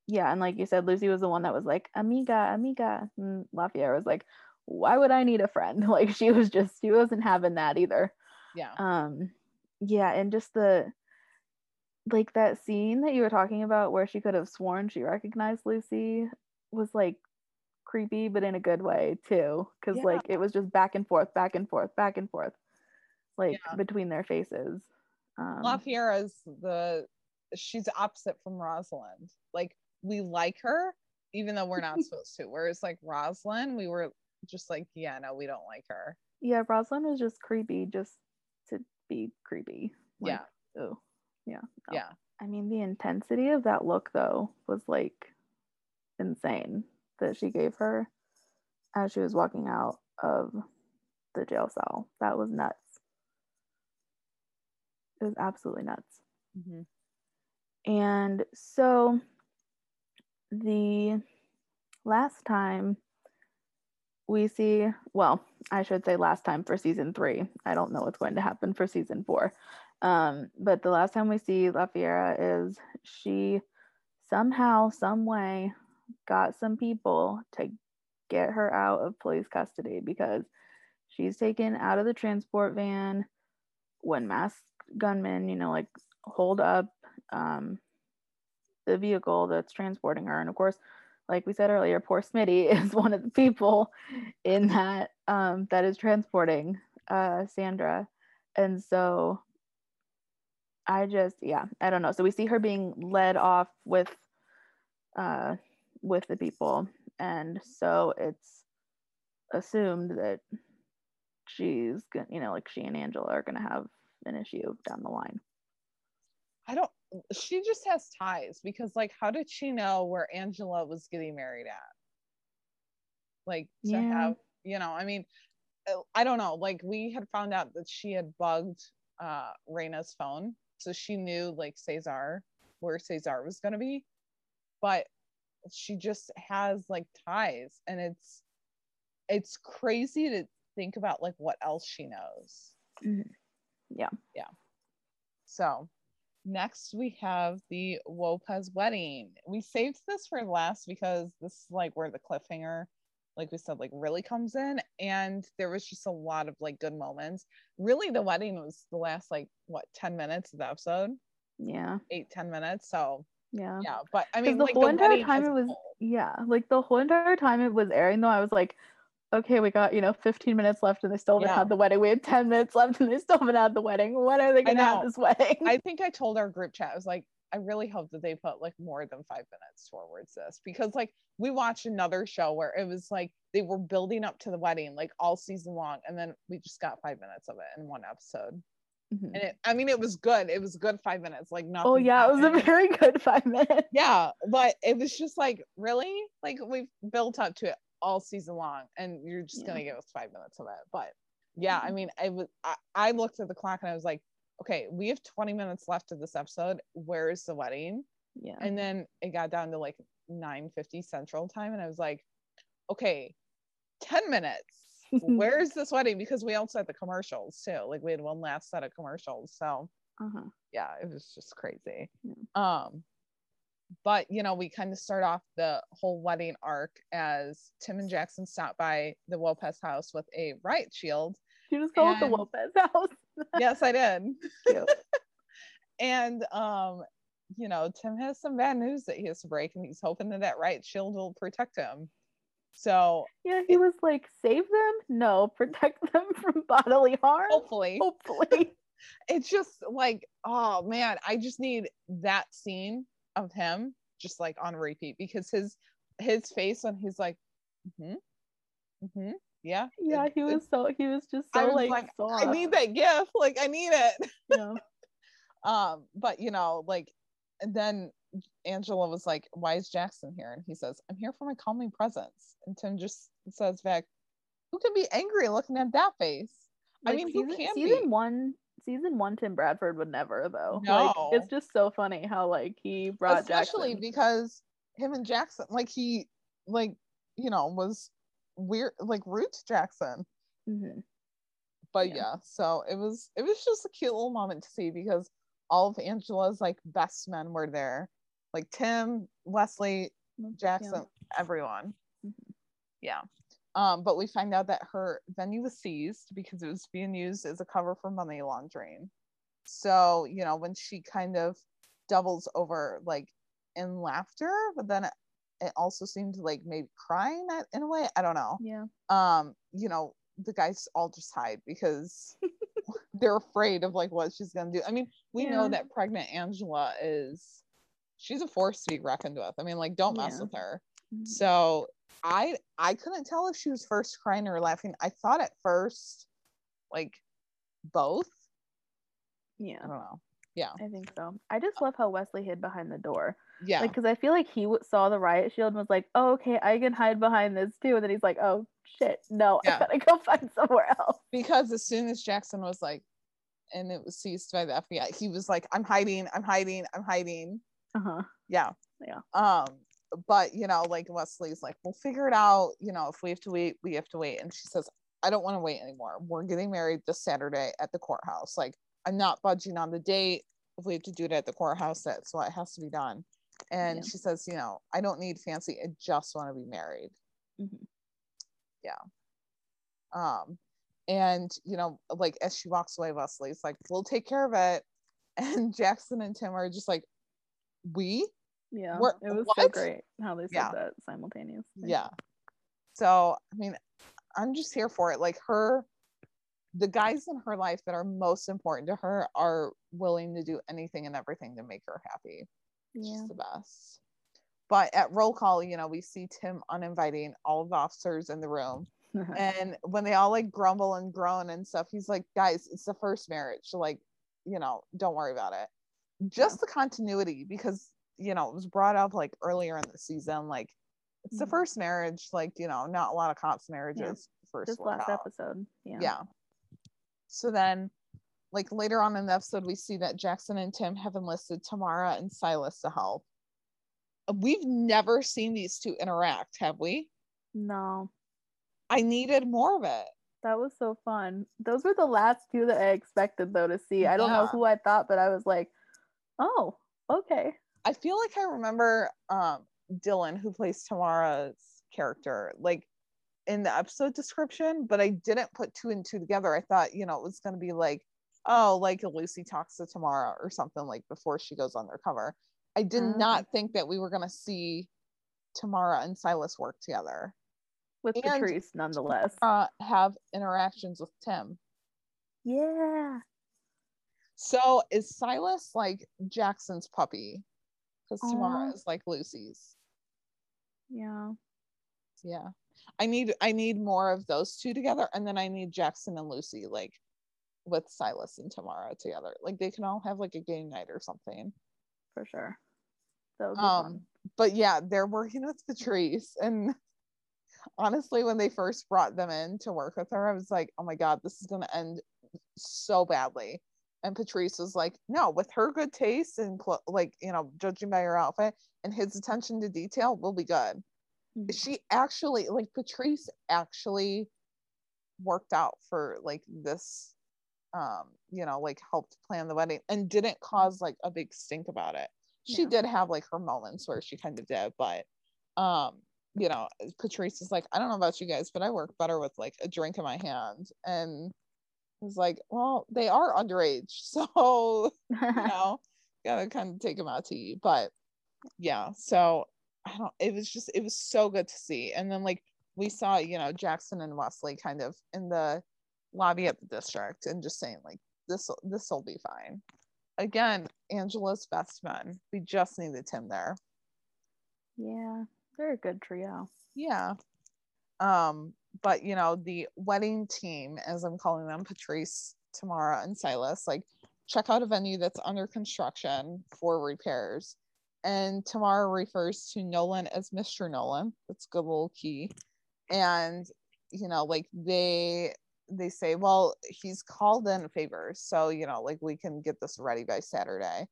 yeah and like you said lucy was the one that was like amiga amiga and LaFiera was like why would i need a friend? Like she was just she wasn't having that either. Yeah. um yeah and just the like that scene that you were talking about where she could have sworn she recognized lucy was like creepy but in a good way too because Yeah. like it was just back and forth back and forth back and forth like Yeah. between their faces um LaFiera is the she's opposite from Rosalind. Like we like her, even though we're not supposed to. Whereas like Rosalind, we were just like, yeah, no, we don't like her. yeah rosalind was just creepy just to be creepy like, yeah. oh yeah no. Yeah. I mean, the intensity of that look, though, was like insane that she gave her as she was walking out of the jail cell. That was nuts. It was absolutely nuts. Mhm. And so the last time we see, well, I should say last time for season three. I don't know what's going to happen for season four. Um, but the last time we see La Fiera is she somehow, some way got some people to get her out of police custody because she's taken out of the transport van when masked gunmen, you know, like hold up um, the vehicle that's transporting her. And of course, like we said earlier, poor Smitty is one of the people in that um, that is transporting uh, Sandra. And so I just, yeah, I don't know. So we see her being led off with uh, with the people, and so it's assumed that she's gonna, you know, like she and Angela are gonna have an issue down the line. I don't she just has ties because like how did she know where Angela was getting married at? Like to Yeah. have, you know, I mean, I don't know. Like we had found out that she had bugged uh Raina's phone. So she knew like Cesar where Cesar was gonna be. But she just has like ties and it's it's crazy to think about like what else she knows. Mhm. Yeah. Yeah. So next we have the Lopez wedding. We saved this for last because this is like where the cliffhanger, like we said, like really comes in. And there was just a lot of like good moments. Really, the wedding was the last like what 10 minutes of the episode, Yeah, eight, 10 minutes. So yeah. yeah, but i mean the like whole entire wedding time it was whole. yeah, like the whole entire time it was airing though, I was like, okay, we got you know 15 minutes left and they still haven't Yeah. had the wedding. We had 10 minutes left and they still haven't had the wedding. When are they gonna have this wedding? I think I told our group chat, I was like, I really hope that they put like more than five minutes towards this because like we watched another show where it was like they were building up to the wedding like all season long, and then we just got five minutes of it in one episode. Mhm. And it, I mean, it was good. It was good five minutes. Like nothing. Oh yeah, it was a very good five minutes. yeah, but it was just like really like we've built up to it all season long, and you're just Yeah. gonna give us five minutes of it. But yeah, I Mhm. mean, I was I, I looked at the clock and I was like, okay, we have 20 minutes left of this episode. Where is the wedding? Yeah. And then it got down to like 9:50 Central Time, and I was like, okay, 10 minutes. Where is this wedding? Because we also had the commercials too. Like we had one last set of commercials, so uh-huh. yeah, it was just crazy. Yeah. Um, but you know, we kind of start off the whole wedding arc as Tim and Jackson stop by the Lopez house with a riot shield. You just call it the And- Lopez house. yes, I did. And um, you know, Tim has some bad news that he has to break, and he's hoping that that right shield will protect him. So Yeah, he was like, save them? No, protect them from bodily harm. hopefully, Hopefully. it's just like, oh man, I just need that scene of him just like on repeat because his his face when he's like, mm hmm, mm hmm, yeah, Yeah, it- he was so he was just I so was like, like, soft. I need that gift like I need it. Yeah. Um, but you know, like and then Angela was like, Why is Jackson here? And he says, I'm here for my calming presence. And Tim just says back, Who can be angry looking at that face? I Like, mean, who season, can season be? one season one Tim Bradford would never though. No. Like it's just so funny how like he brought Jackson. Especially Jackson. because him and Jackson, like he like, you know, was weird like roots Jackson. Mhm. but Yeah. yeah. so it was it was just a cute little moment to see because all of angela's like best men were there like tim wesley jackson everyone Mhm. yeah um but we find out that her venue was seized because it was being used as a cover for money laundering so you know when she kind of doubles over like in laughter but then it, also seemed like maybe crying at, in a way i don't know Yeah. um you know the guys all just hide because they're afraid of like what she's gonna do i mean we know that pregnant angela is she's a force to be reckoned with i mean like don't mess Yeah. with her Mhm. so i i couldn't tell if she was first crying or laughing i thought at first like both Yeah. i don't know yeah I think so. I just love how Wesley hid behind the door. Yeah Like, because I feel like he w- saw the riot shield and was like, oh, okay, I can hide behind this too. And then he's like, oh, shit, no, Yeah. I gotta go find somewhere else. because as soon as jackson was like and it was seized by the fbi he was like i'm hiding i'm hiding i'm hiding Uh huh. yeah Yeah. um but you know like wesley's like we'll figure it out you know if we have to wait we have to wait and she says i don't want to wait anymore we're getting married this saturday at the courthouse like i'm not budging on the date if we have to do it at the courthouse that's what has to be done and Yeah. she says you know i don't need fancy i just want to be married Mhm. um and you know like as she walks away wesley's like we'll take care of it and jackson and tim are just like we Yeah. What- it was so great how they said Yeah. that simultaneously. yeah so i mean i'm just here for it like her the guys in her life that are most important to her are willing to do anything and everything to make her happy Yeah. She's the best but at roll call you know we see tim uninviting all of the officers in the room and when they all like grumble and groan and stuff he's like guys it's the first marriage like you know don't worry about it just the continuity because you know it was brought up like earlier in the season like it's the Mhm. first marriage like you know not a lot of cops marriages first This last out. episode. Yeah. yeah so then like later on in the episode we see that jackson and tim have enlisted tamara and silas to help we've never seen these two interact have we No, i needed more of it that was so fun. Those were the last two that I expected though to see. I don't know who I thought, but I was like, oh, okay. I feel like I remember um Dylan who plays Tamara's character like in the episode description, but I didn't put two and two together. I thought, you know, it was gonna be like, oh, like Lucy talks to Tamara or something like before she goes undercover. I did Oh. not think that we were gonna see Tamara and Silas work together. With And- Patrice, nonetheless. Uh have interactions with Tim. Yeah. So is Silas like Jackson's puppy? Because Tamara Aw. is like Lucy's. Yeah. Yeah. I need I need more of those two together, and then I need Jackson and Lucy like with Silas and Tamara together. Like they can all have like a game night or something. For sure. That would be Um, fun. but yeah, they're working with Patrice, and honestly, when they first brought them in to work with her, I was like, oh my god, this is gonna end so badly. And Patrice was like, no, with her good taste and clo- like you know, judging by her outfit and his attention to detail, we'll be good. Mhm. She actually like Patrice actually worked out for like this um you know like helped plan the wedding and didn't cause like a big stink about it. She Yeah. did have like her moments where she kind of did but um you know patrice is like i don't know about you guys but i work better with like a drink in my hand. And was like well they are underage so you know gotta kind of take them out to eat. But yeah so i don't it was just it was so good to see. And then like we saw you know jackson and wesley kind of in the lobby at the district and just saying like this this will be fine. Again angela's best man we just needed tim there. Yeah. They're a good trio. yeah. Um but you know the wedding team as i'm calling them patrice tamara and silas like check out a venue that's under construction for repairs. And tamara refers to nolan as mr nolan. That's a good little key. And you know like they they say well he's called in favors so you know like we can get this ready by saturday.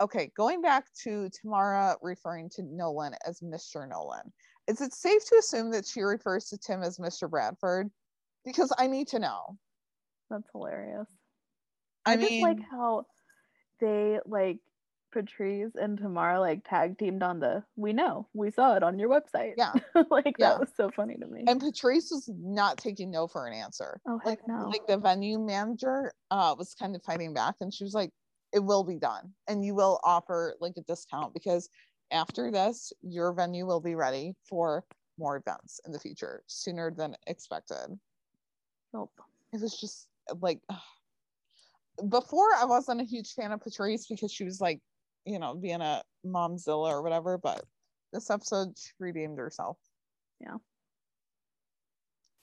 Okay going back to tamara referring to nolan as mr nolan is it safe to assume that she refers to tim as mr bradford? Because i need to know. That's hilarious. i, I, mean just like how they like Patrice and Tamara like tag teamed on the we know we saw it on your website. Yeah. like Yeah. that was so funny to me. and patrice was not taking no for an answer oh like heck no. like the venue manager uh was kind of fighting back and she was like it will be done and you will offer like a discount because after this your venue will be ready for more events in the future sooner than expected Nope. it was just like before i wasn't a huge fan of patrice because she was like you know being a momzilla or whatever but this episode she redeemed herself Yeah.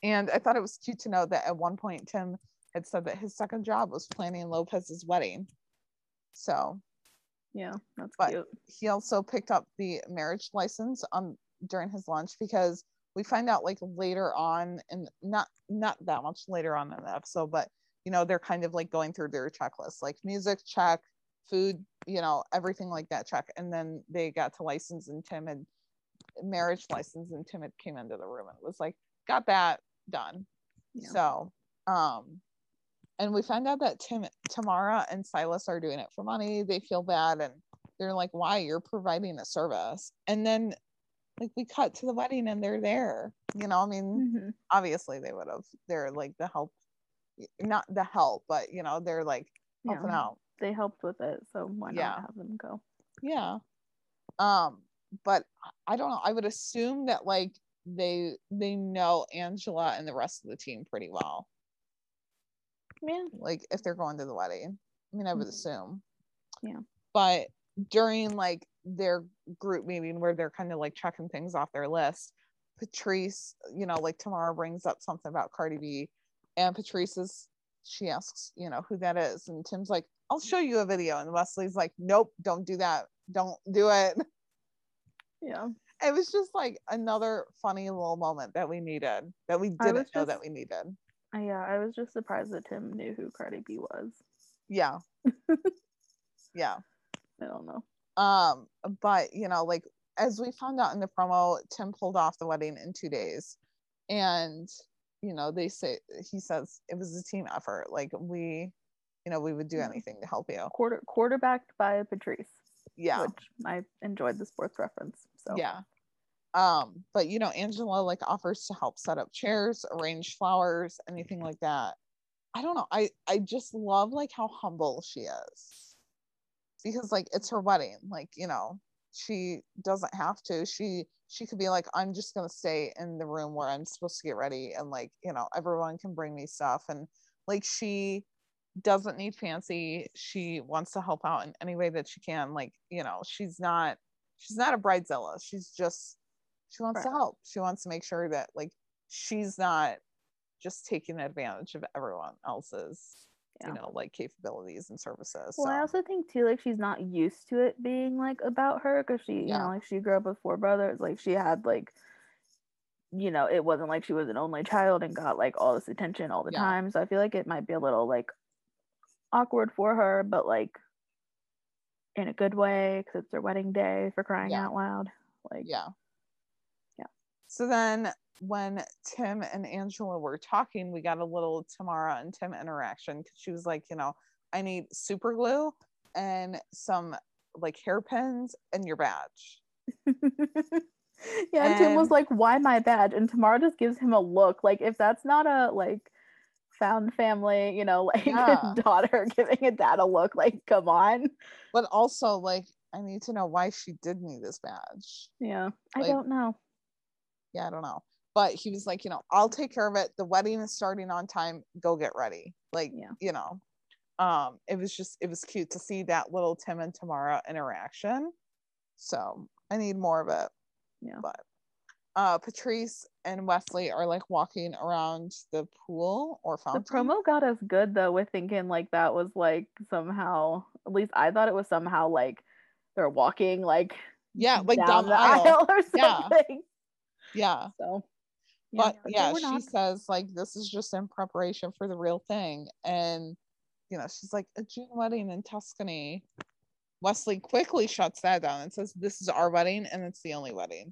and i thought it was cute to know that at one point tim had said that his second job was planning lopez's wedding so Yeah, that's But- cute. he also picked up the marriage license on during his lunch because we find out like later on and not not that much later on in the episode but you know they're kind of like going through their checklist like music check food you know everything like that check and then they got to license and tim had marriage license and tim had came into the room and was like got that done Yeah. so um and we find out that tim tamara and silas are doing it for money they feel bad and they're like why you're providing a service and then like we cut to the wedding and they're there you know i mean Mhm. obviously they would have they're like the help not the help but you know they're like helping Yeah. out They helped with it, so why not Yeah. have them go? yeah um but i don't know i would assume that like they they know angela and the rest of the team pretty well Yeah. like if they're going to the wedding i mean i would Mhm. assume Yeah. but during like their group meeting where they're kind of like checking things off their list patrice you know like tamara brings up something about cardi b and patrice is she asks you know who that is and tim's like i'll show you a video. And wesley's like nope don't do that. Don't do it. Yeah. it was just like another funny little moment that we needed that we didn't know just- that we needed. Uh, yeah, I was just surprised that Tim knew who Cardi B was. yeah. Yeah. I don't know. um but you know like as we found out in the promo tim pulled off the wedding in two days. And you know they say he says it was a team effort. Like we you know we would do anything to help you. Quarter quarterbacked by Patrice, yeah. which I enjoyed the sports reference. So. Yeah. Um but you know angela like offers to help set up chairs arrange flowers anything like that. I don't know. I i just love like how humble she is. Because like it's her wedding. Like you know she doesn't have to. She she could be like i'm just gonna stay in the room where i'm supposed to get ready and like you know everyone can bring me stuff. And like she doesn't need fancy. She wants to help out in any way that she can. Like, you know, she's not she's not a bridezilla. She's just she wants to help. She wants to make sure that like she's not just taking advantage of everyone else's, Yeah. you know, like capabilities and services. Well, I also think too, like she's not used to it being like about her because she, you know, like she grew up with four brothers. Like she had like, you know, it wasn't like she was an only child and got like all this attention all the Yeah. time. So I feel like it might be a little like awkward for her, but like in a good way because it's their wedding day for crying Yeah. out loud. Like, yeah. Yeah. So then when Tim and Angela were talking, we got a little Tamara and Tim interaction because she was like, you know, I need super glue and some like hairpins and your badge. yeah, and Tim was like, "Why my badge?" And Tamara just gives him a look, like if that's not a like found family, you know, like Yeah. daughter giving a dad a look, like come on. But also like I need to know why she did need this badge. Yeah, I don't know. Yeah, I don't know. But he was like, you know, I'll take care of it. The wedding is starting on time. Go get ready. Like, Yeah. you know, um, it was just it was cute to see that little Tim and Tamara interaction. So I need more of it. Yeah. But uh Patrice and Wesley are like walking around the pool or fountain. The promo got us good though with thinking like that was like somehow at least I thought it was somehow like they're walking like Yeah, like down, the aisle. or something. Yeah. So but yeah, she not. says like this is just in preparation for the real thing and you know she's like a june wedding in tuscany wesley quickly shuts that down and says this is our wedding and it's the only wedding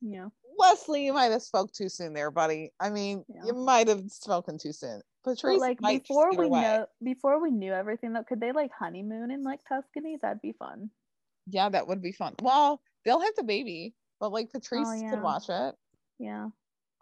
yeah. Wesley you might have spoke too soon there buddy i mean Yeah. you might have spoken too soon But patrice like before we away. know before we knew everything though, could they like honeymoon in like Tuscany? That'd be fun. yeah that would be fun well they'll have the baby but like patrice Oh, yeah. could watch it Yeah.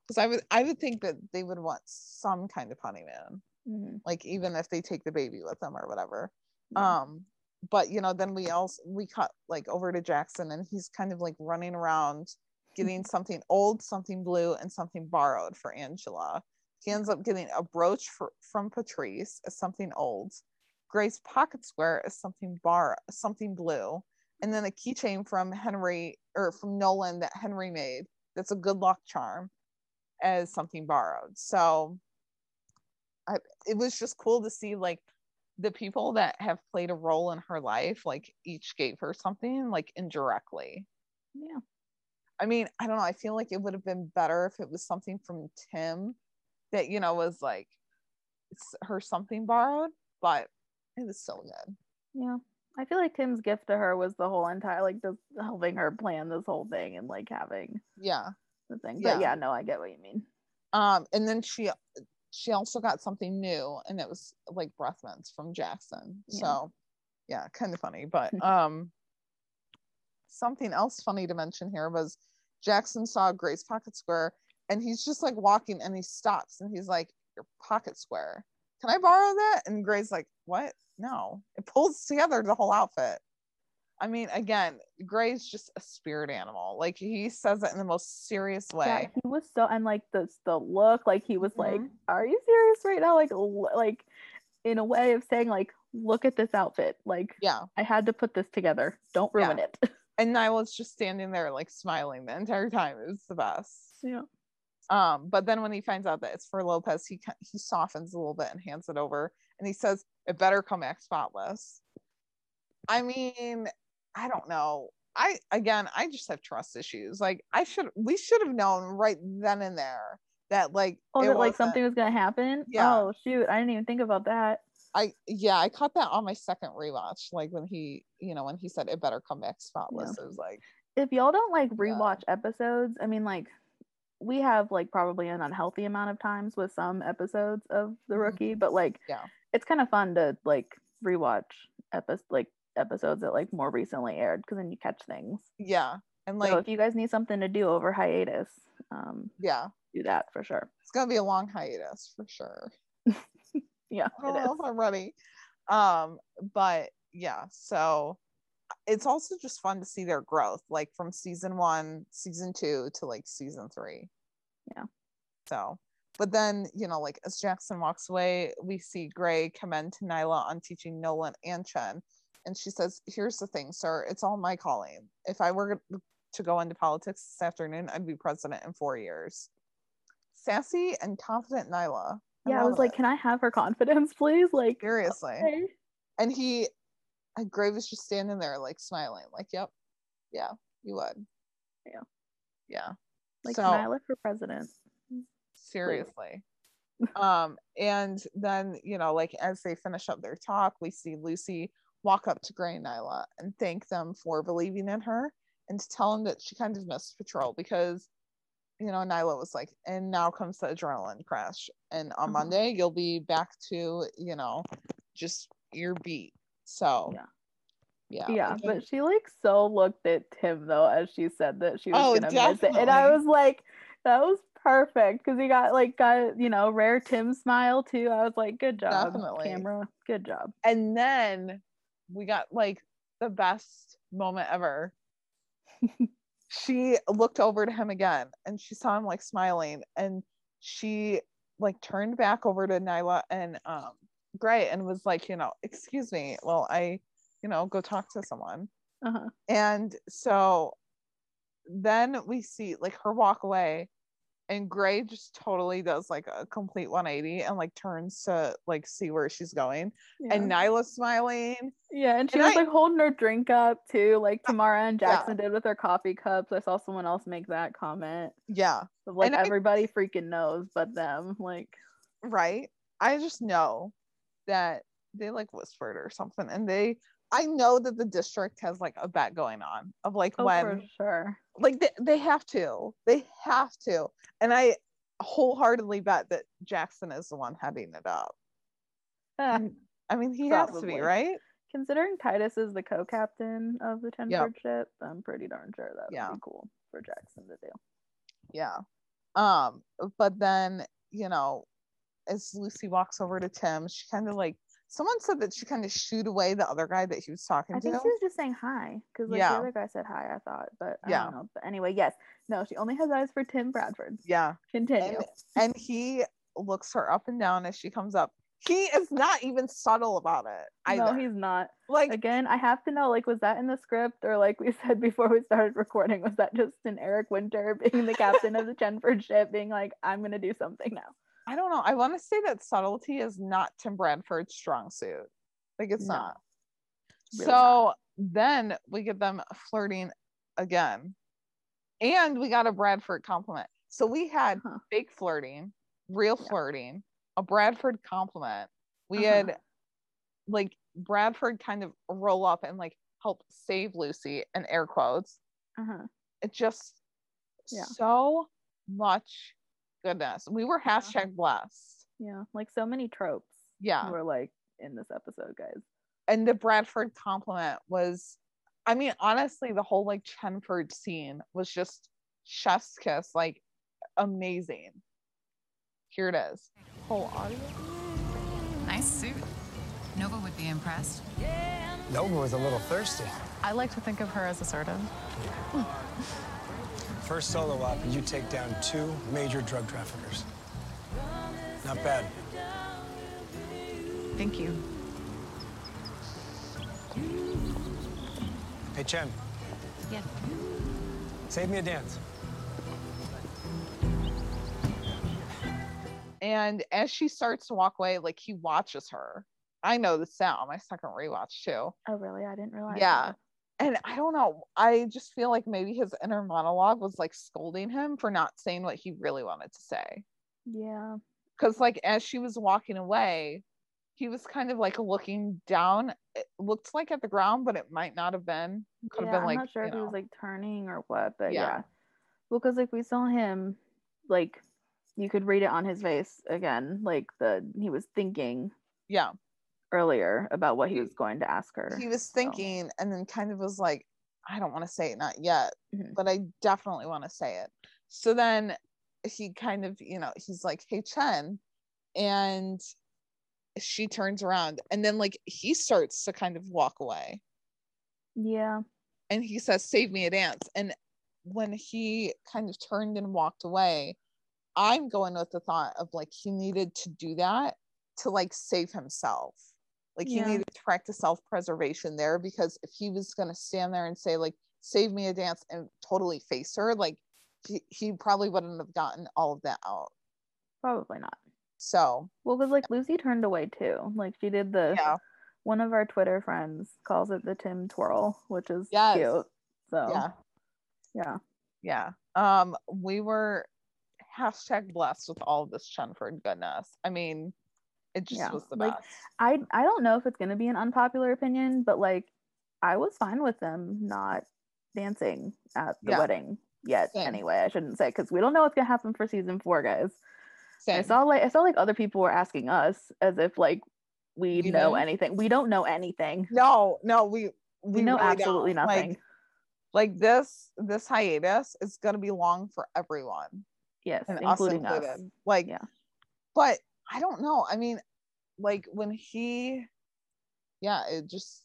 because i would i would think that they would want some kind of honeymoon Mhm. like even if they take the baby with them or whatever Yeah. um but you know then we also we cut like over to jackson and he's kind of like running around getting mm-hmm. something old something blue and something borrowed for angela. He ends up getting a brooch for, from patrice as something old. Gray's pocket square as something bar something blue. And then a keychain from henry or from nolan that henry made that's a good luck charm as something borrowed. So I, it was just cool to see like the people that have played a role in her life like each gave her something like indirectly. Yeah. I mean i don't know i feel like it would have been better if it was something from tim that you know was like her something borrowed but it was still good Yeah. I feel like Tim's gift to her was the whole entire like just helping her plan this whole thing and like having yeah the thing. But Yeah. yeah, no, I get what you mean. um and then she she also got something new and it was like breath mints from jackson Yeah. so yeah kind of funny but um something else funny to mention here was jackson saw Gray's pocket square and he's just like walking and he stops and he's like your pocket square can i borrow that and Gray's like what no it pulls together the whole outfit i mean again gray's just a spirit animal like he says it in the most serious way Yeah, he was so and like the the look, like he was like, Mhm. "Are you serious right now?" Like, like in a way of saying, like, "Look at this outfit. Like, yeah I had to put this together. Don't Yeah. ruin it." and Nyla's just standing there like smiling the entire time. It was the best. yeah. Um, but then when he finds out that it's for Lopez, he he softens a little bit and hands it over, and he says, "It better come back spotless." I mean, I don't know. I again, I just have trust issues. Like I should, we should have known right then and there that like Oh, that like something was gonna happen. Yeah. Oh shoot, I didn't even think about that. I yeah, I caught that on my second rewatch. Like when he, you know, when he said it better come back spotless. It was like, If y'all don't like Yeah. rewatch episodes, I mean, like, we have like probably an unhealthy amount of times with some episodes of The Mhm. Rookie, but like, Yeah. it's kind of fun to like rewatch episodes like episodes that like more recently aired because then you catch things. yeah, and like so if you guys need something to do over hiatus, um, yeah, do that for sure. it's gonna be a long hiatus for sure. Yeah, it is. if I'm ready. Um, but yeah, so it's also just fun to see their growth, like from season one, season two to like season three. Yeah. So, But then, you know, like as Jackson walks away, we see Gray commend to Nyla on teaching Nolan and Chen. And she says, Here's the thing, sir, it's all my calling. If I were to go into politics this afternoon, I'd be president in four years. Sassy and confident Nyla. Yeah, I was like, it. can I have her confidence, please? Like, seriously. okay. And he, and Gray was just standing there, like smiling, like, Yep, yeah, you would. Yeah. Yeah. like so, Nyla for president. seriously um and then you know like as they finish up their talk we see lucy walk up to gray and nyla and thank them for believing in her and to tell them that she kind of missed patrol because you know nyla was like and now comes the adrenaline crash and on Mhm. monday you'll be back to you know just your beat so Yeah. yeah Yeah, but she like so looked at Tim though as she said that she was Oh, gonna miss it, and I was like, that was perfect because he got like got you know rare Tim smile too. I was like, good job, Definitely. camera, good job. and then we got like the best moment ever she looked over to him again and she saw him like smiling and she like turned back over to Nyla and um Gray and was like, you know, excuse me, well, I, you know, go talk to someone. Uh-huh. And so then we see like her walk away and Gray just totally does like a complete 180 and like turns to like see where she's going. Yeah. And Nyla's smiling. yeah, and she and was I- like holding her drink up too, like uh, Tamara and Yeah. Jackson did with their coffee cups. I saw someone else make that comment. Yeah. Of, like And I- everybody freaking knows but them. Like, right i just know that they like whispered or something and they i know that the district has like a bet going on of like oh, when for sure. Like they, they have to they have to and i wholeheartedly bet that jackson is the one heading it up Ah, i mean he has to be right considering Titus is the co-captain of the. Chenford ship, I'm pretty darn sure that would Yeah. be cool for Jackson to do. yeah um but then you know as lucy walks over to tim she kind of like someone said that she kind of shooed away the other guy that he was talking I to I think she was just saying hi because like Yeah. the other guy said hi. I thought, but I Yeah. don't know. But anyway, yes, no, she only has eyes for Tim Bradford. yeah Continue. and, and he looks her up and down as she comes up. He is not even subtle about it. Either. no, he's not. like Again, I have to know. Like, was that in the script, or like we said before we started recording, was that just an Eric Winter being the captain of the Chenford ship, being like, "I'm gonna do something now"? I don't know. I want to say that subtlety is not Tim Bradford's strong suit. Like it's No. not. Really so then we get them flirting again, and we got a Bradford compliment. So we had Huh. fake flirting, real Yeah. flirting, a Bradford compliment. We Uh-huh. had like Bradford kind of roll up and like help save Lucy in air quotes. Uh-huh. it just Yeah. so much goodness. We were hashtag blessed. Yeah, like so many tropes Yeah. were like in this episode, guys. And the Bradford compliment was, I mean, honestly, the whole like Chenford scene was just chef's kiss, like amazing. Here it is. Whole audio. Nice suit. Nova would be impressed. Nova was a little thirsty. I like to think of her as assertive. First solo op, and you take down two major drug traffickers. Not bad. Thank you. Hey, Chen, Yeah. save me a dance. And as she starts to walk away, like he watches her. I know the now, my second rewatch too. Oh, really? I didn't realize. Yeah. that. And I don't know. I just feel like maybe his inner monologue was like scolding him for not saying what he really wanted to say. Yeah. Because, like, as she was walking away, he was kind of like looking down. It looked like at the ground, but it might not have been. Could yeah, have been I'm like, not sure if he was like turning or what, but Yeah. yeah. Well, because like we saw him, like you could read it on his face again, like the he was thinking yeah, earlier about what he was going to ask her. he was so. thinking and then kind of was like, I don't want to say it, not yet, Mhm. but I definitely want to say it. So then he kind of, you know, he's like, Hey, Chen. And she turns around and then like he starts to kind of walk away. Yeah. and he says, Save me a dance. And when he kind of turned and walked away, I'm going with the thought of like he needed to do that to like save himself. Like Yeah. he needed to practice self-preservation there because if he was gonna stand there and say like save me a dance and totally face her, like he, he probably wouldn't have gotten all of that out. Probably not. So Well, because like Lucy turned away too. Like she did the yeah, one of our Twitter friends calls it the Tim twirl, which is Yes. cute. So yeah, yeah. yeah. Um, we were hashtag blessed with all of this Chenford goodness. I mean, it just Yeah, was the like, best. I I don't know if it's gonna be an unpopular opinion, but like I was fine with them not dancing at the Yeah. wedding yet. Same. Anyway, I shouldn't say because we don't know what's gonna happen for season four, guys. Same. I saw like I saw like other people were asking us as if like we We know know? anything. We don't know anything. No, no, we We, know really absolutely don't. nothing. Like, like this this hiatus is gonna be long for everyone yes, and including us us. included. Like, Yeah. but I don't know. I mean, like when he, yeah, it just,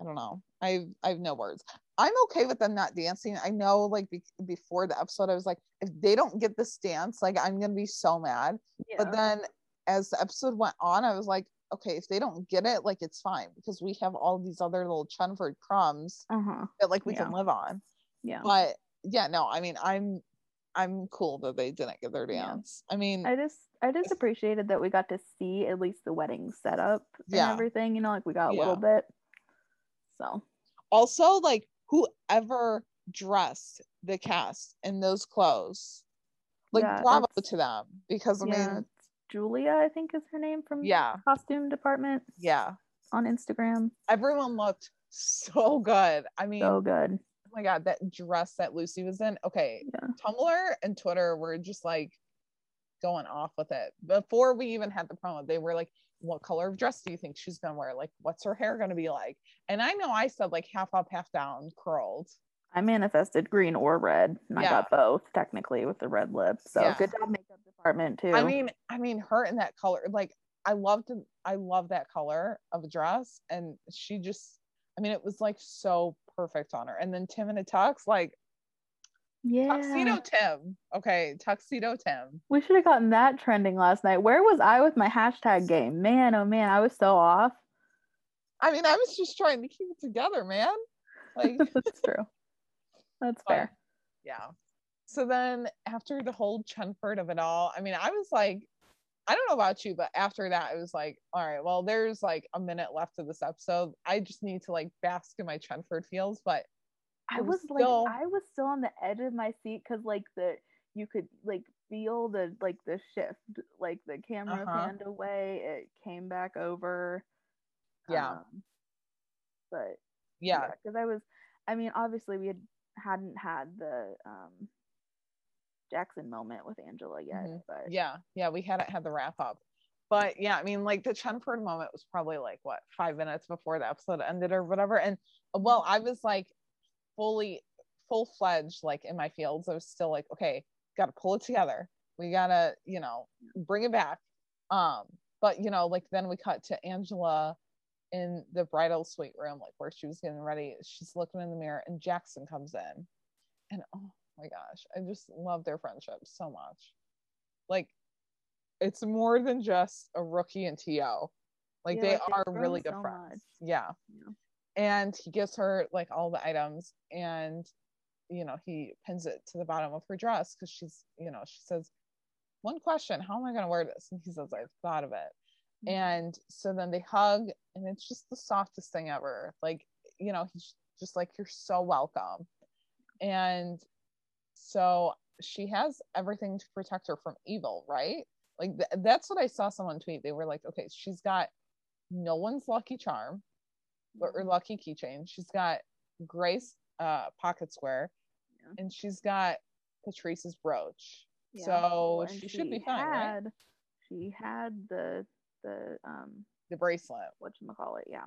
I don't know. I've I've no words. I'm okay with them not dancing. I know, like be- before the episode, I was like, if they don't get this dance, like I'm gonna be so mad. But then as the episode went on, I was like, okay, if they don't get it, like it's fine because we have all these other little Chenford crumbs uh huh. that like we can live on. Yeah. But yeah, no, I mean, I'm I'm cool that they didn't get their Yeah. dance. I mean, I just I just appreciated that we got to see at least the wedding setup and Yeah. everything, you know, like we got a Yeah. little bit. So also like whoever dressed the cast in those clothes, like Yeah, bravo to them because I yeah, mean, Julia, I think is her name from yeah, costume department yeah, on Instagram. everyone looked so good. I mean, So good. Oh my god, that dress that Lucy was in. Okay, Yeah. Tumblr and Twitter were just like going off with it. Before we even had the promo, they were like, What color of dress do you think she's gonna wear? Like, what's her hair gonna be like? And I know I said like half up, half down, curled. I manifested green or red, and I got both technically with the red lip. So Yeah. good job makeup department too. I mean, I mean her in that color, like I loved I love that color of a dress. And she just I mean, it was like so perfect on her. And then Tim in a tux, like yeah. tuxedo Tim. Okay, tuxedo Tim. We should have gotten that trending last night. Where was I with my hashtag game? Man, oh man, I was so off. I mean, I was just trying to keep it together, man. Like That's true. That's But- fair. yeah. So then after the whole Chenford of it all, I mean, I was like, I don't know about you, but after that, it was like, all right, well, there's like a minute left of this episode. I just need to like bask in my Chenford feels, but I was was like, I was still on the edge of my seat because like the you could like feel the like the shift, like the camera Uh-huh. panned away, it came back over. Yeah. um, but yeah, because I was, I mean, obviously we had hadn't had the um Jackson moment with Angela yet, Mhm. but yeah, yeah, we hadn't had the wrap up. But yeah, I mean, like the Chenford moment was probably like what five minutes before the episode ended or whatever. And well, I was like fully full fledged like in my fields. I was still like, okay, gotta pull it together. We gotta, you know, bring it back. Um, but you know, like then we cut to Angela in the bridal suite room, like where she was getting ready. She's looking in the mirror and Jackson comes in. And oh my gosh, I just love their friendship so much. Like it's more than just a rookie and TO. Like Yeah, they like, are really good so friends. Yeah. Yeah. And he gives her like all the items and you know, he pins it to the bottom of her dress because she's, you know, she says, One question, how am I gonna wear this? And he says, I've thought of it. Mhm. And so then they hug, and it's just the softest thing ever. Like, you know, he's just like, You're so welcome. And so she has everything to protect her from evil, right? Like, th- that's what I saw someone tweet. They were like, Okay, she's got no one's lucky charm or, or lucky keychain. She's got Grace uh, pocket square, Yeah. and she's got Patrice's brooch. Yeah. So and she should be fine, right? She had the the um The bracelet. what you call it, yeah.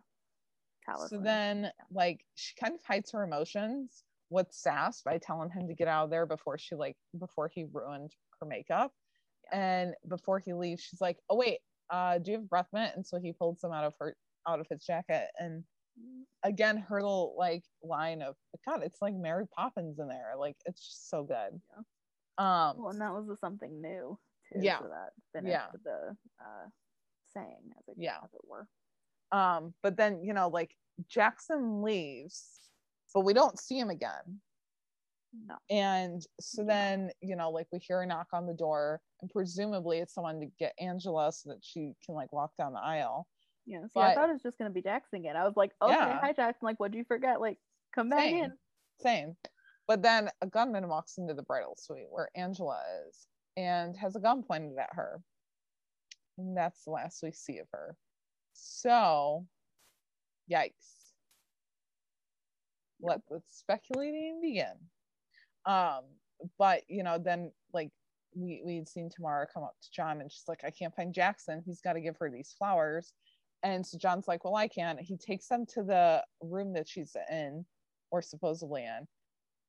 Talisman. So then, Yeah. like, she kind of hides her emotions with Sass by telling him to get out of there before she like before he ruined her makeup. And before he leaves, she's like, "Oh wait, uh, do you have breath mint?" And so he pulls some out of her out of his jacket. And again, her little like line of God, it's like Mary Poppins in there. Like it's just so good. Yeah. Um, Well, and that was something new too. Yeah. So that Yeah. the uh, saying, as it, Yeah. as it were. um, but then you know, like Jackson leaves, but we don't see him again. No. And so then, you know, like we hear a knock on the door, and presumably it's someone to get Angela so that she can like walk down the aisle. Yeah. See, I thought it was just gonna be Jackson again. I was like, okay, Yeah. hi Jackson. Like, what'd you forget? Like, come back Same. in. Same. But then a gunman walks into the bridal suite where Angela is and has a gun pointed at her. And that's the last we see of her. So, yikes. Let the speculating begin. Um, but you know, then like we we'd seen Tamara come up to John and she's like, I can't find Jackson. He's got to give her these flowers. And so John's like, Well, I can. He takes them to the room that she's in, or supposedly in.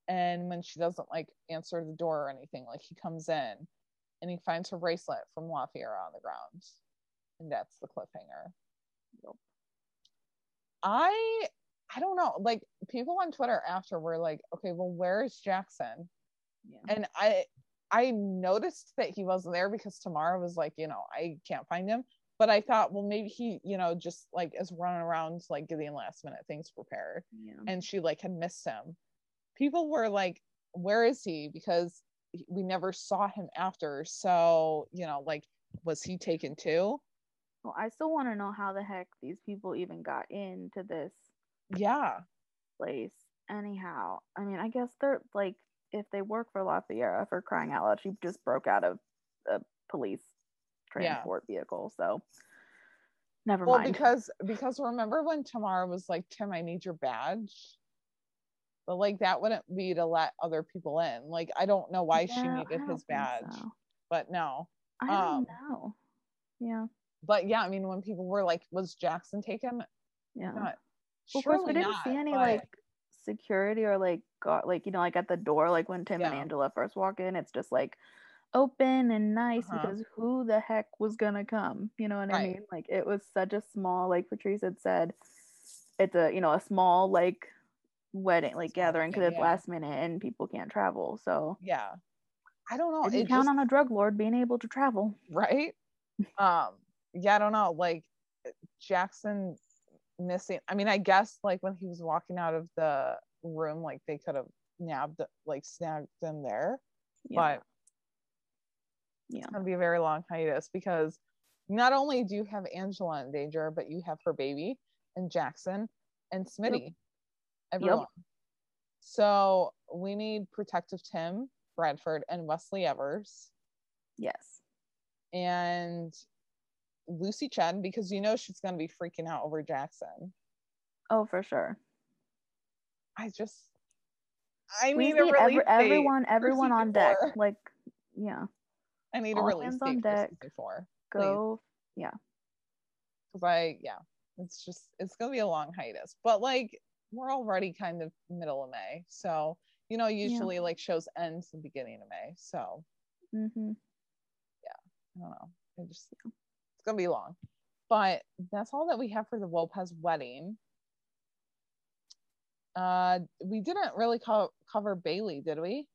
And when she doesn't like answer the door or anything, like he comes in and he finds her bracelet from LaFiera on the ground. And that's the cliffhanger. Yep. I I don't know. Like people on Twitter after were like, okay, well, where is Jackson? Yeah. And I I noticed that he wasn't there because Tamara was like, you know, I can't find him. But I thought, well, maybe he, you know, just like is running around like getting last minute things prepared yeah. and she like had missed him. People were like, where is he? Because we never saw him after. So, you know, like, was he taken too? Well, I still want to know how the heck these people even got into this Yeah. place. Anyhow, I mean, I guess they're like, if they work for LaFiera for crying out loud, she just broke out of a police Yeah. transport vehicle. So, never Well, mind. because because remember when Tamara was like, Tim, I need your badge? But like that wouldn't be to let other people in. Like I don't know why she Yeah, I needed his badge. so. But no. I don't um, know. Yeah, But yeah, I mean when people were like, was Jackson taken? yeah. Not Well, of course, we didn't not, see any but- like security or like got like you know like at the door like when Tim and Angela first walk in, it's just like open and nice Uh-huh. because who the heck was gonna come? You know what I mean? Like it was such a small like Patrice had said, it's a you know a small like wedding like gathering because it's yeah. last minute and people can't travel. So Yeah. I don't know. if you count just, on a drug lord being able to travel, right? um, yeah, I don't know. Like Jackson missing. I mean, I guess like when he was walking out of the room, like they could have nabbed like snagged him there. yeah, But yeah, it's gonna be a very long hiatus because not only do you have Angela in danger, but you have her baby and Jackson and Smitty. Everyone. yep. So we need Protective Tim Bradford and Wesley Evers yes, and Lucy Chen because you know she's gonna be freaking out over Jackson. oh for sure. I just I We need a need release every, everyone, everyone on deck. four. Like, yeah, I need a all release hands date on deck. four. go. because I yeah, it's just it's gonna be a long hiatus. But like we're already kind of middle of May, so you know usually like shows ends the beginning of May. So hmm I don't know. I just it's gonna be long, but that's all that we have for the Lopez wedding. Uh, we didn't really co- cover Bailey, did we?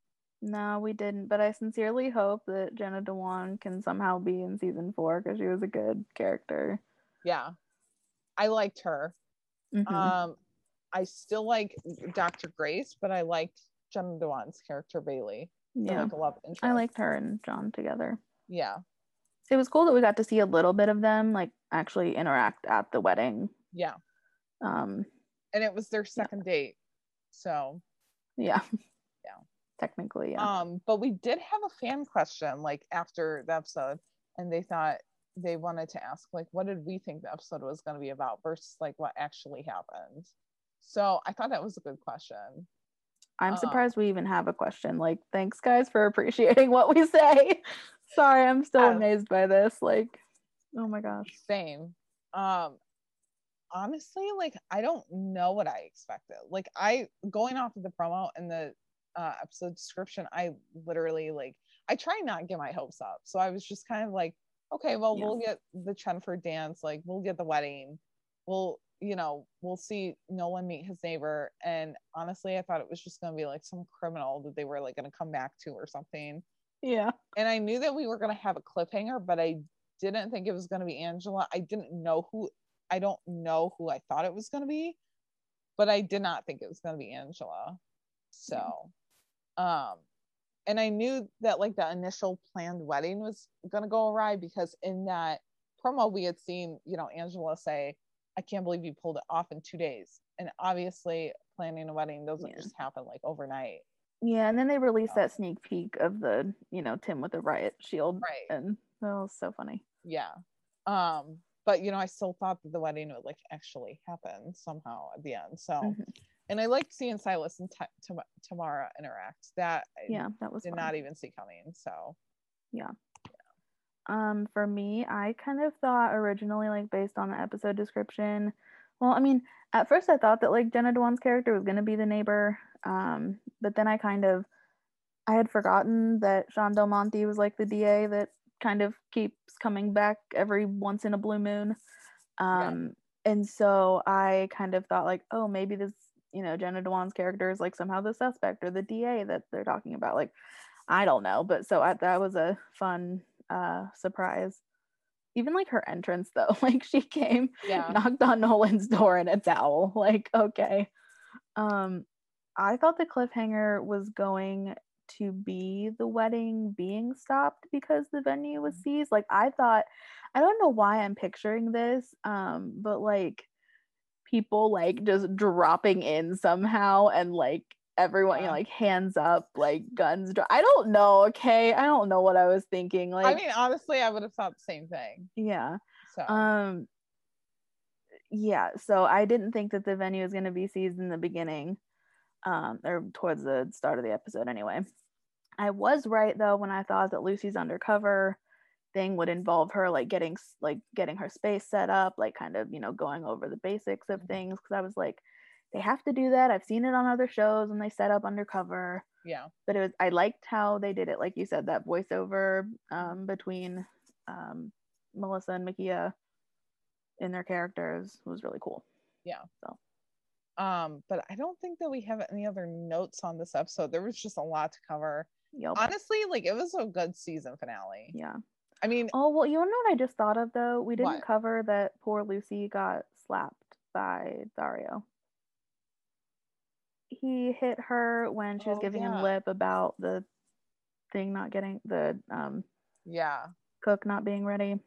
No, we didn't. But I sincerely hope that Jenna Dewan can somehow be in season four because she was a good character. Yeah, I liked her. Mhm. Um, I still like Dr. Grace, but I liked Jenna Dewan's character Bailey. yeah, like a love interest. I liked her and John together. Yeah, It was cool that we got to see a little bit of them like actually interact at the wedding. yeah, Um, and it was their second date. So, yeah, Yeah. technically, yeah. um, but we did have a fan question like after the episode, and they thought they wanted to ask like, what did we think the episode was going to be about versus like what actually happened. So I thought that was a good question. I'm uh, surprised we even have a question. Like, thanks guys for appreciating what we say. Sorry, I'm still Yes. amazed by this. Like, oh my gosh. Same. Um, honestly, like I don't know what I expected. Like I going off of the promo and the uh, episode description, I literally like I try not to get my hopes up. So I was just kind of like, okay, well Yeah. we'll get the Chenford dance, like we'll get the wedding, we'll you know we'll see Nolan meet his neighbor. And honestly, I thought it was just gonna be like some criminal that they were like gonna come back to or something. Yeah. and I knew that we were gonna have a cliffhanger, but I didn't think it was gonna be Angela. I didn't know who I don't know who I thought it was gonna be, but I did not think it was gonna be Angela. So um and I knew that like the initial planned wedding was gonna go awry because in that promo we had seen, you know, Angela say, I can't believe you pulled it off in two days. And obviously planning a wedding doesn't Yeah. just happen like overnight. Yeah, and then they released that sneak peek of the, you know, Tim with the riot shield. Right. And that was so funny. yeah um but you know i still thought that the wedding would like actually happen somehow at the end so Mhm. and i liked seeing silas and Tam- tamara interact that Yeah, that was did fun. not even see coming so Yeah. Um, for me, I kind of thought originally, like based on the episode description. Well, I mean, at first I thought that like Jenna Dewan's character was gonna be the neighbor. Um, but then I kind of I had forgotten that Sean Del Monte was like the DA that kind of keeps coming back every once in a blue moon. Yeah. Um, and so I kind of thought like, oh, maybe this, you know, Jenna Dewan's character is like somehow the suspect or the DA that they're talking about. Like, I don't know, but so I, that was a fun uh surprise. Even like her entrance though, like she came, yeah knocked on Nolan's door in a towel. Like, okay. Um, I thought the cliffhanger was going to be the wedding being stopped because the venue was seized. Like, I thought, I don't know why I'm picturing this, um, but like people like just dropping in somehow and like everyone, you know, like hands up, like guns. dra- I don't know. Okay, I don't know what I was thinking. Like, i mean honestly i would have thought the same thing yeah. so Um yeah, so I didn't think that the venue was going to be seized in the beginning um or towards the start of the episode anyway. I was right though when I thought that Lucy's undercover thing would involve her like getting like getting her space set up, like kind of, you know, going over the basics of Mhm. things cuz I was like they have to do that. I've seen it on other shows when they set up undercover yeah but it was I liked how they did it, like you said, that voiceover um, between um, Melissa and Mekia in their characters was really cool. Um but i don't think that we have any other notes on this episode there was just a lot to cover Yep. honestly like it was a good season finale yeah. i mean Oh well, you know what I just thought of though? We didn't What? cover that poor Lucy got slapped by Dario. He hit her when she was Oh, giving yeah. him lip about the thing not getting the um, yeah cook not being ready.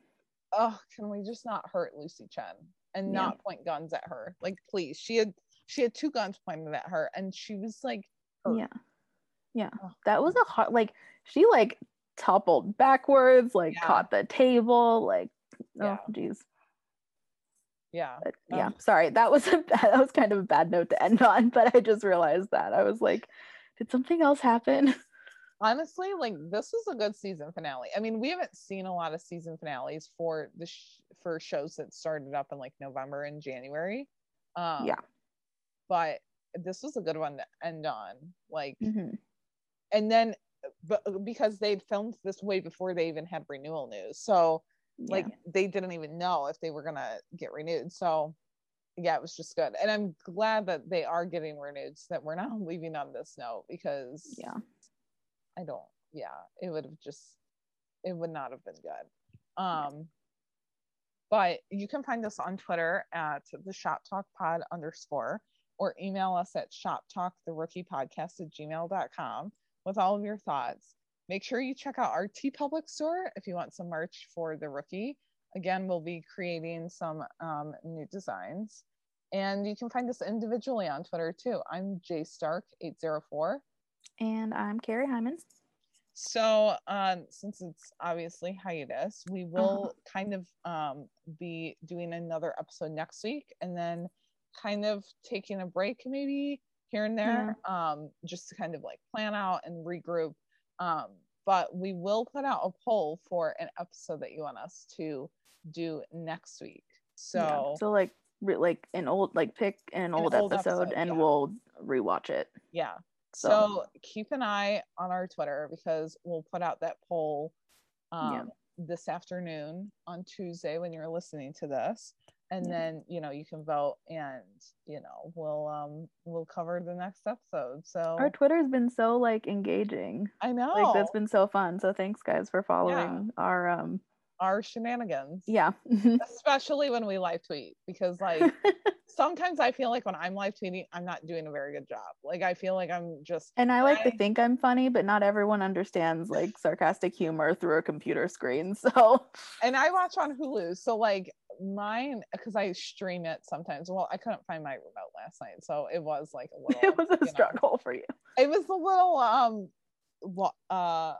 oh, can we just not hurt Lucy Chen and Yeah. not point guns at her? Like, please. She had she had two guns pointed at her, and she was like, hurt. Yeah. Yeah. Ugh. That was a hard like she like toppled backwards, like Yeah. caught the table, like oh jeez yeah, But Ugh. yeah, sorry. That was a that was kind of a bad note to end on, but I just realized that. I was like, did something else happen? honestly, like this was a good season finale. I mean, we haven't seen a lot of season finales for the sh- for shows that started up in like November and January. Um, Yeah. But this was a good one to end on. Like, Mhm. and then, but because they'd filmed this way before they even had renewal news, so like Yeah. they didn't even know if they were gonna get renewed so yeah it was just good and i'm glad that they are getting renewed so that we're not leaving on this note because yeah. i don't yeah it would have just it would not have been good um but you can find us on twitter at the shop talk pod underscore or email us at shop talk the rookie podcast at gmail.com with all of your thoughts Make sure you check out our TeePublic store if you want some merch for the rookie. Again, we'll be creating some um, new designs. And you can find us individually on Twitter too. I'm J Stark 804. And I'm Carrie Hyman. So, um, since it's obviously hiatus, we will kind of um, be doing another episode next week and then kind of taking a break maybe here and there um, just to kind of like plan out and regroup. Um, but we will put out a poll for an episode that you want us to do next week. So, Yeah. so like re- like an old like pick an old, old episode, episode, and yeah. we'll rewatch it. yeah. So, So keep an eye on our Twitter because we'll put out that poll um, this afternoon on Tuesday when you're listening to this. And Yeah. then you know you can vote and you know we'll um we'll cover the next episode so Our Twitter's been so like engaging. i know Like that's been so fun. So thanks guys for following our um our shenanigans yeah. especially when we live tweet because like sometimes i feel like when i'm live tweeting i'm not doing a very good job like i feel like i'm just and I like to think I'm funny, but not everyone understands like sarcastic humor through a computer screen. So and I watch on Hulu. So like mine, because I stream it sometimes. Well, I couldn't find my remote last night, so it was like a little. it was you a know, struggle for you. it was a little um, lo- uh,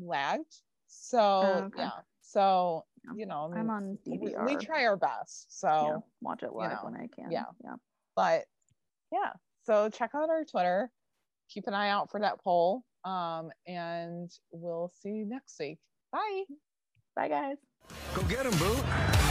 lagged. So Oh, okay. yeah. So Yeah. you know, I I'm on we, DVR. we try our best. So, yeah, watch it live know, when I can. yeah. Yeah. but yeah. So check out our Twitter. Keep an eye out for that poll. Um, and we'll see you next week. Bye. Bye guys. Go get him, boo.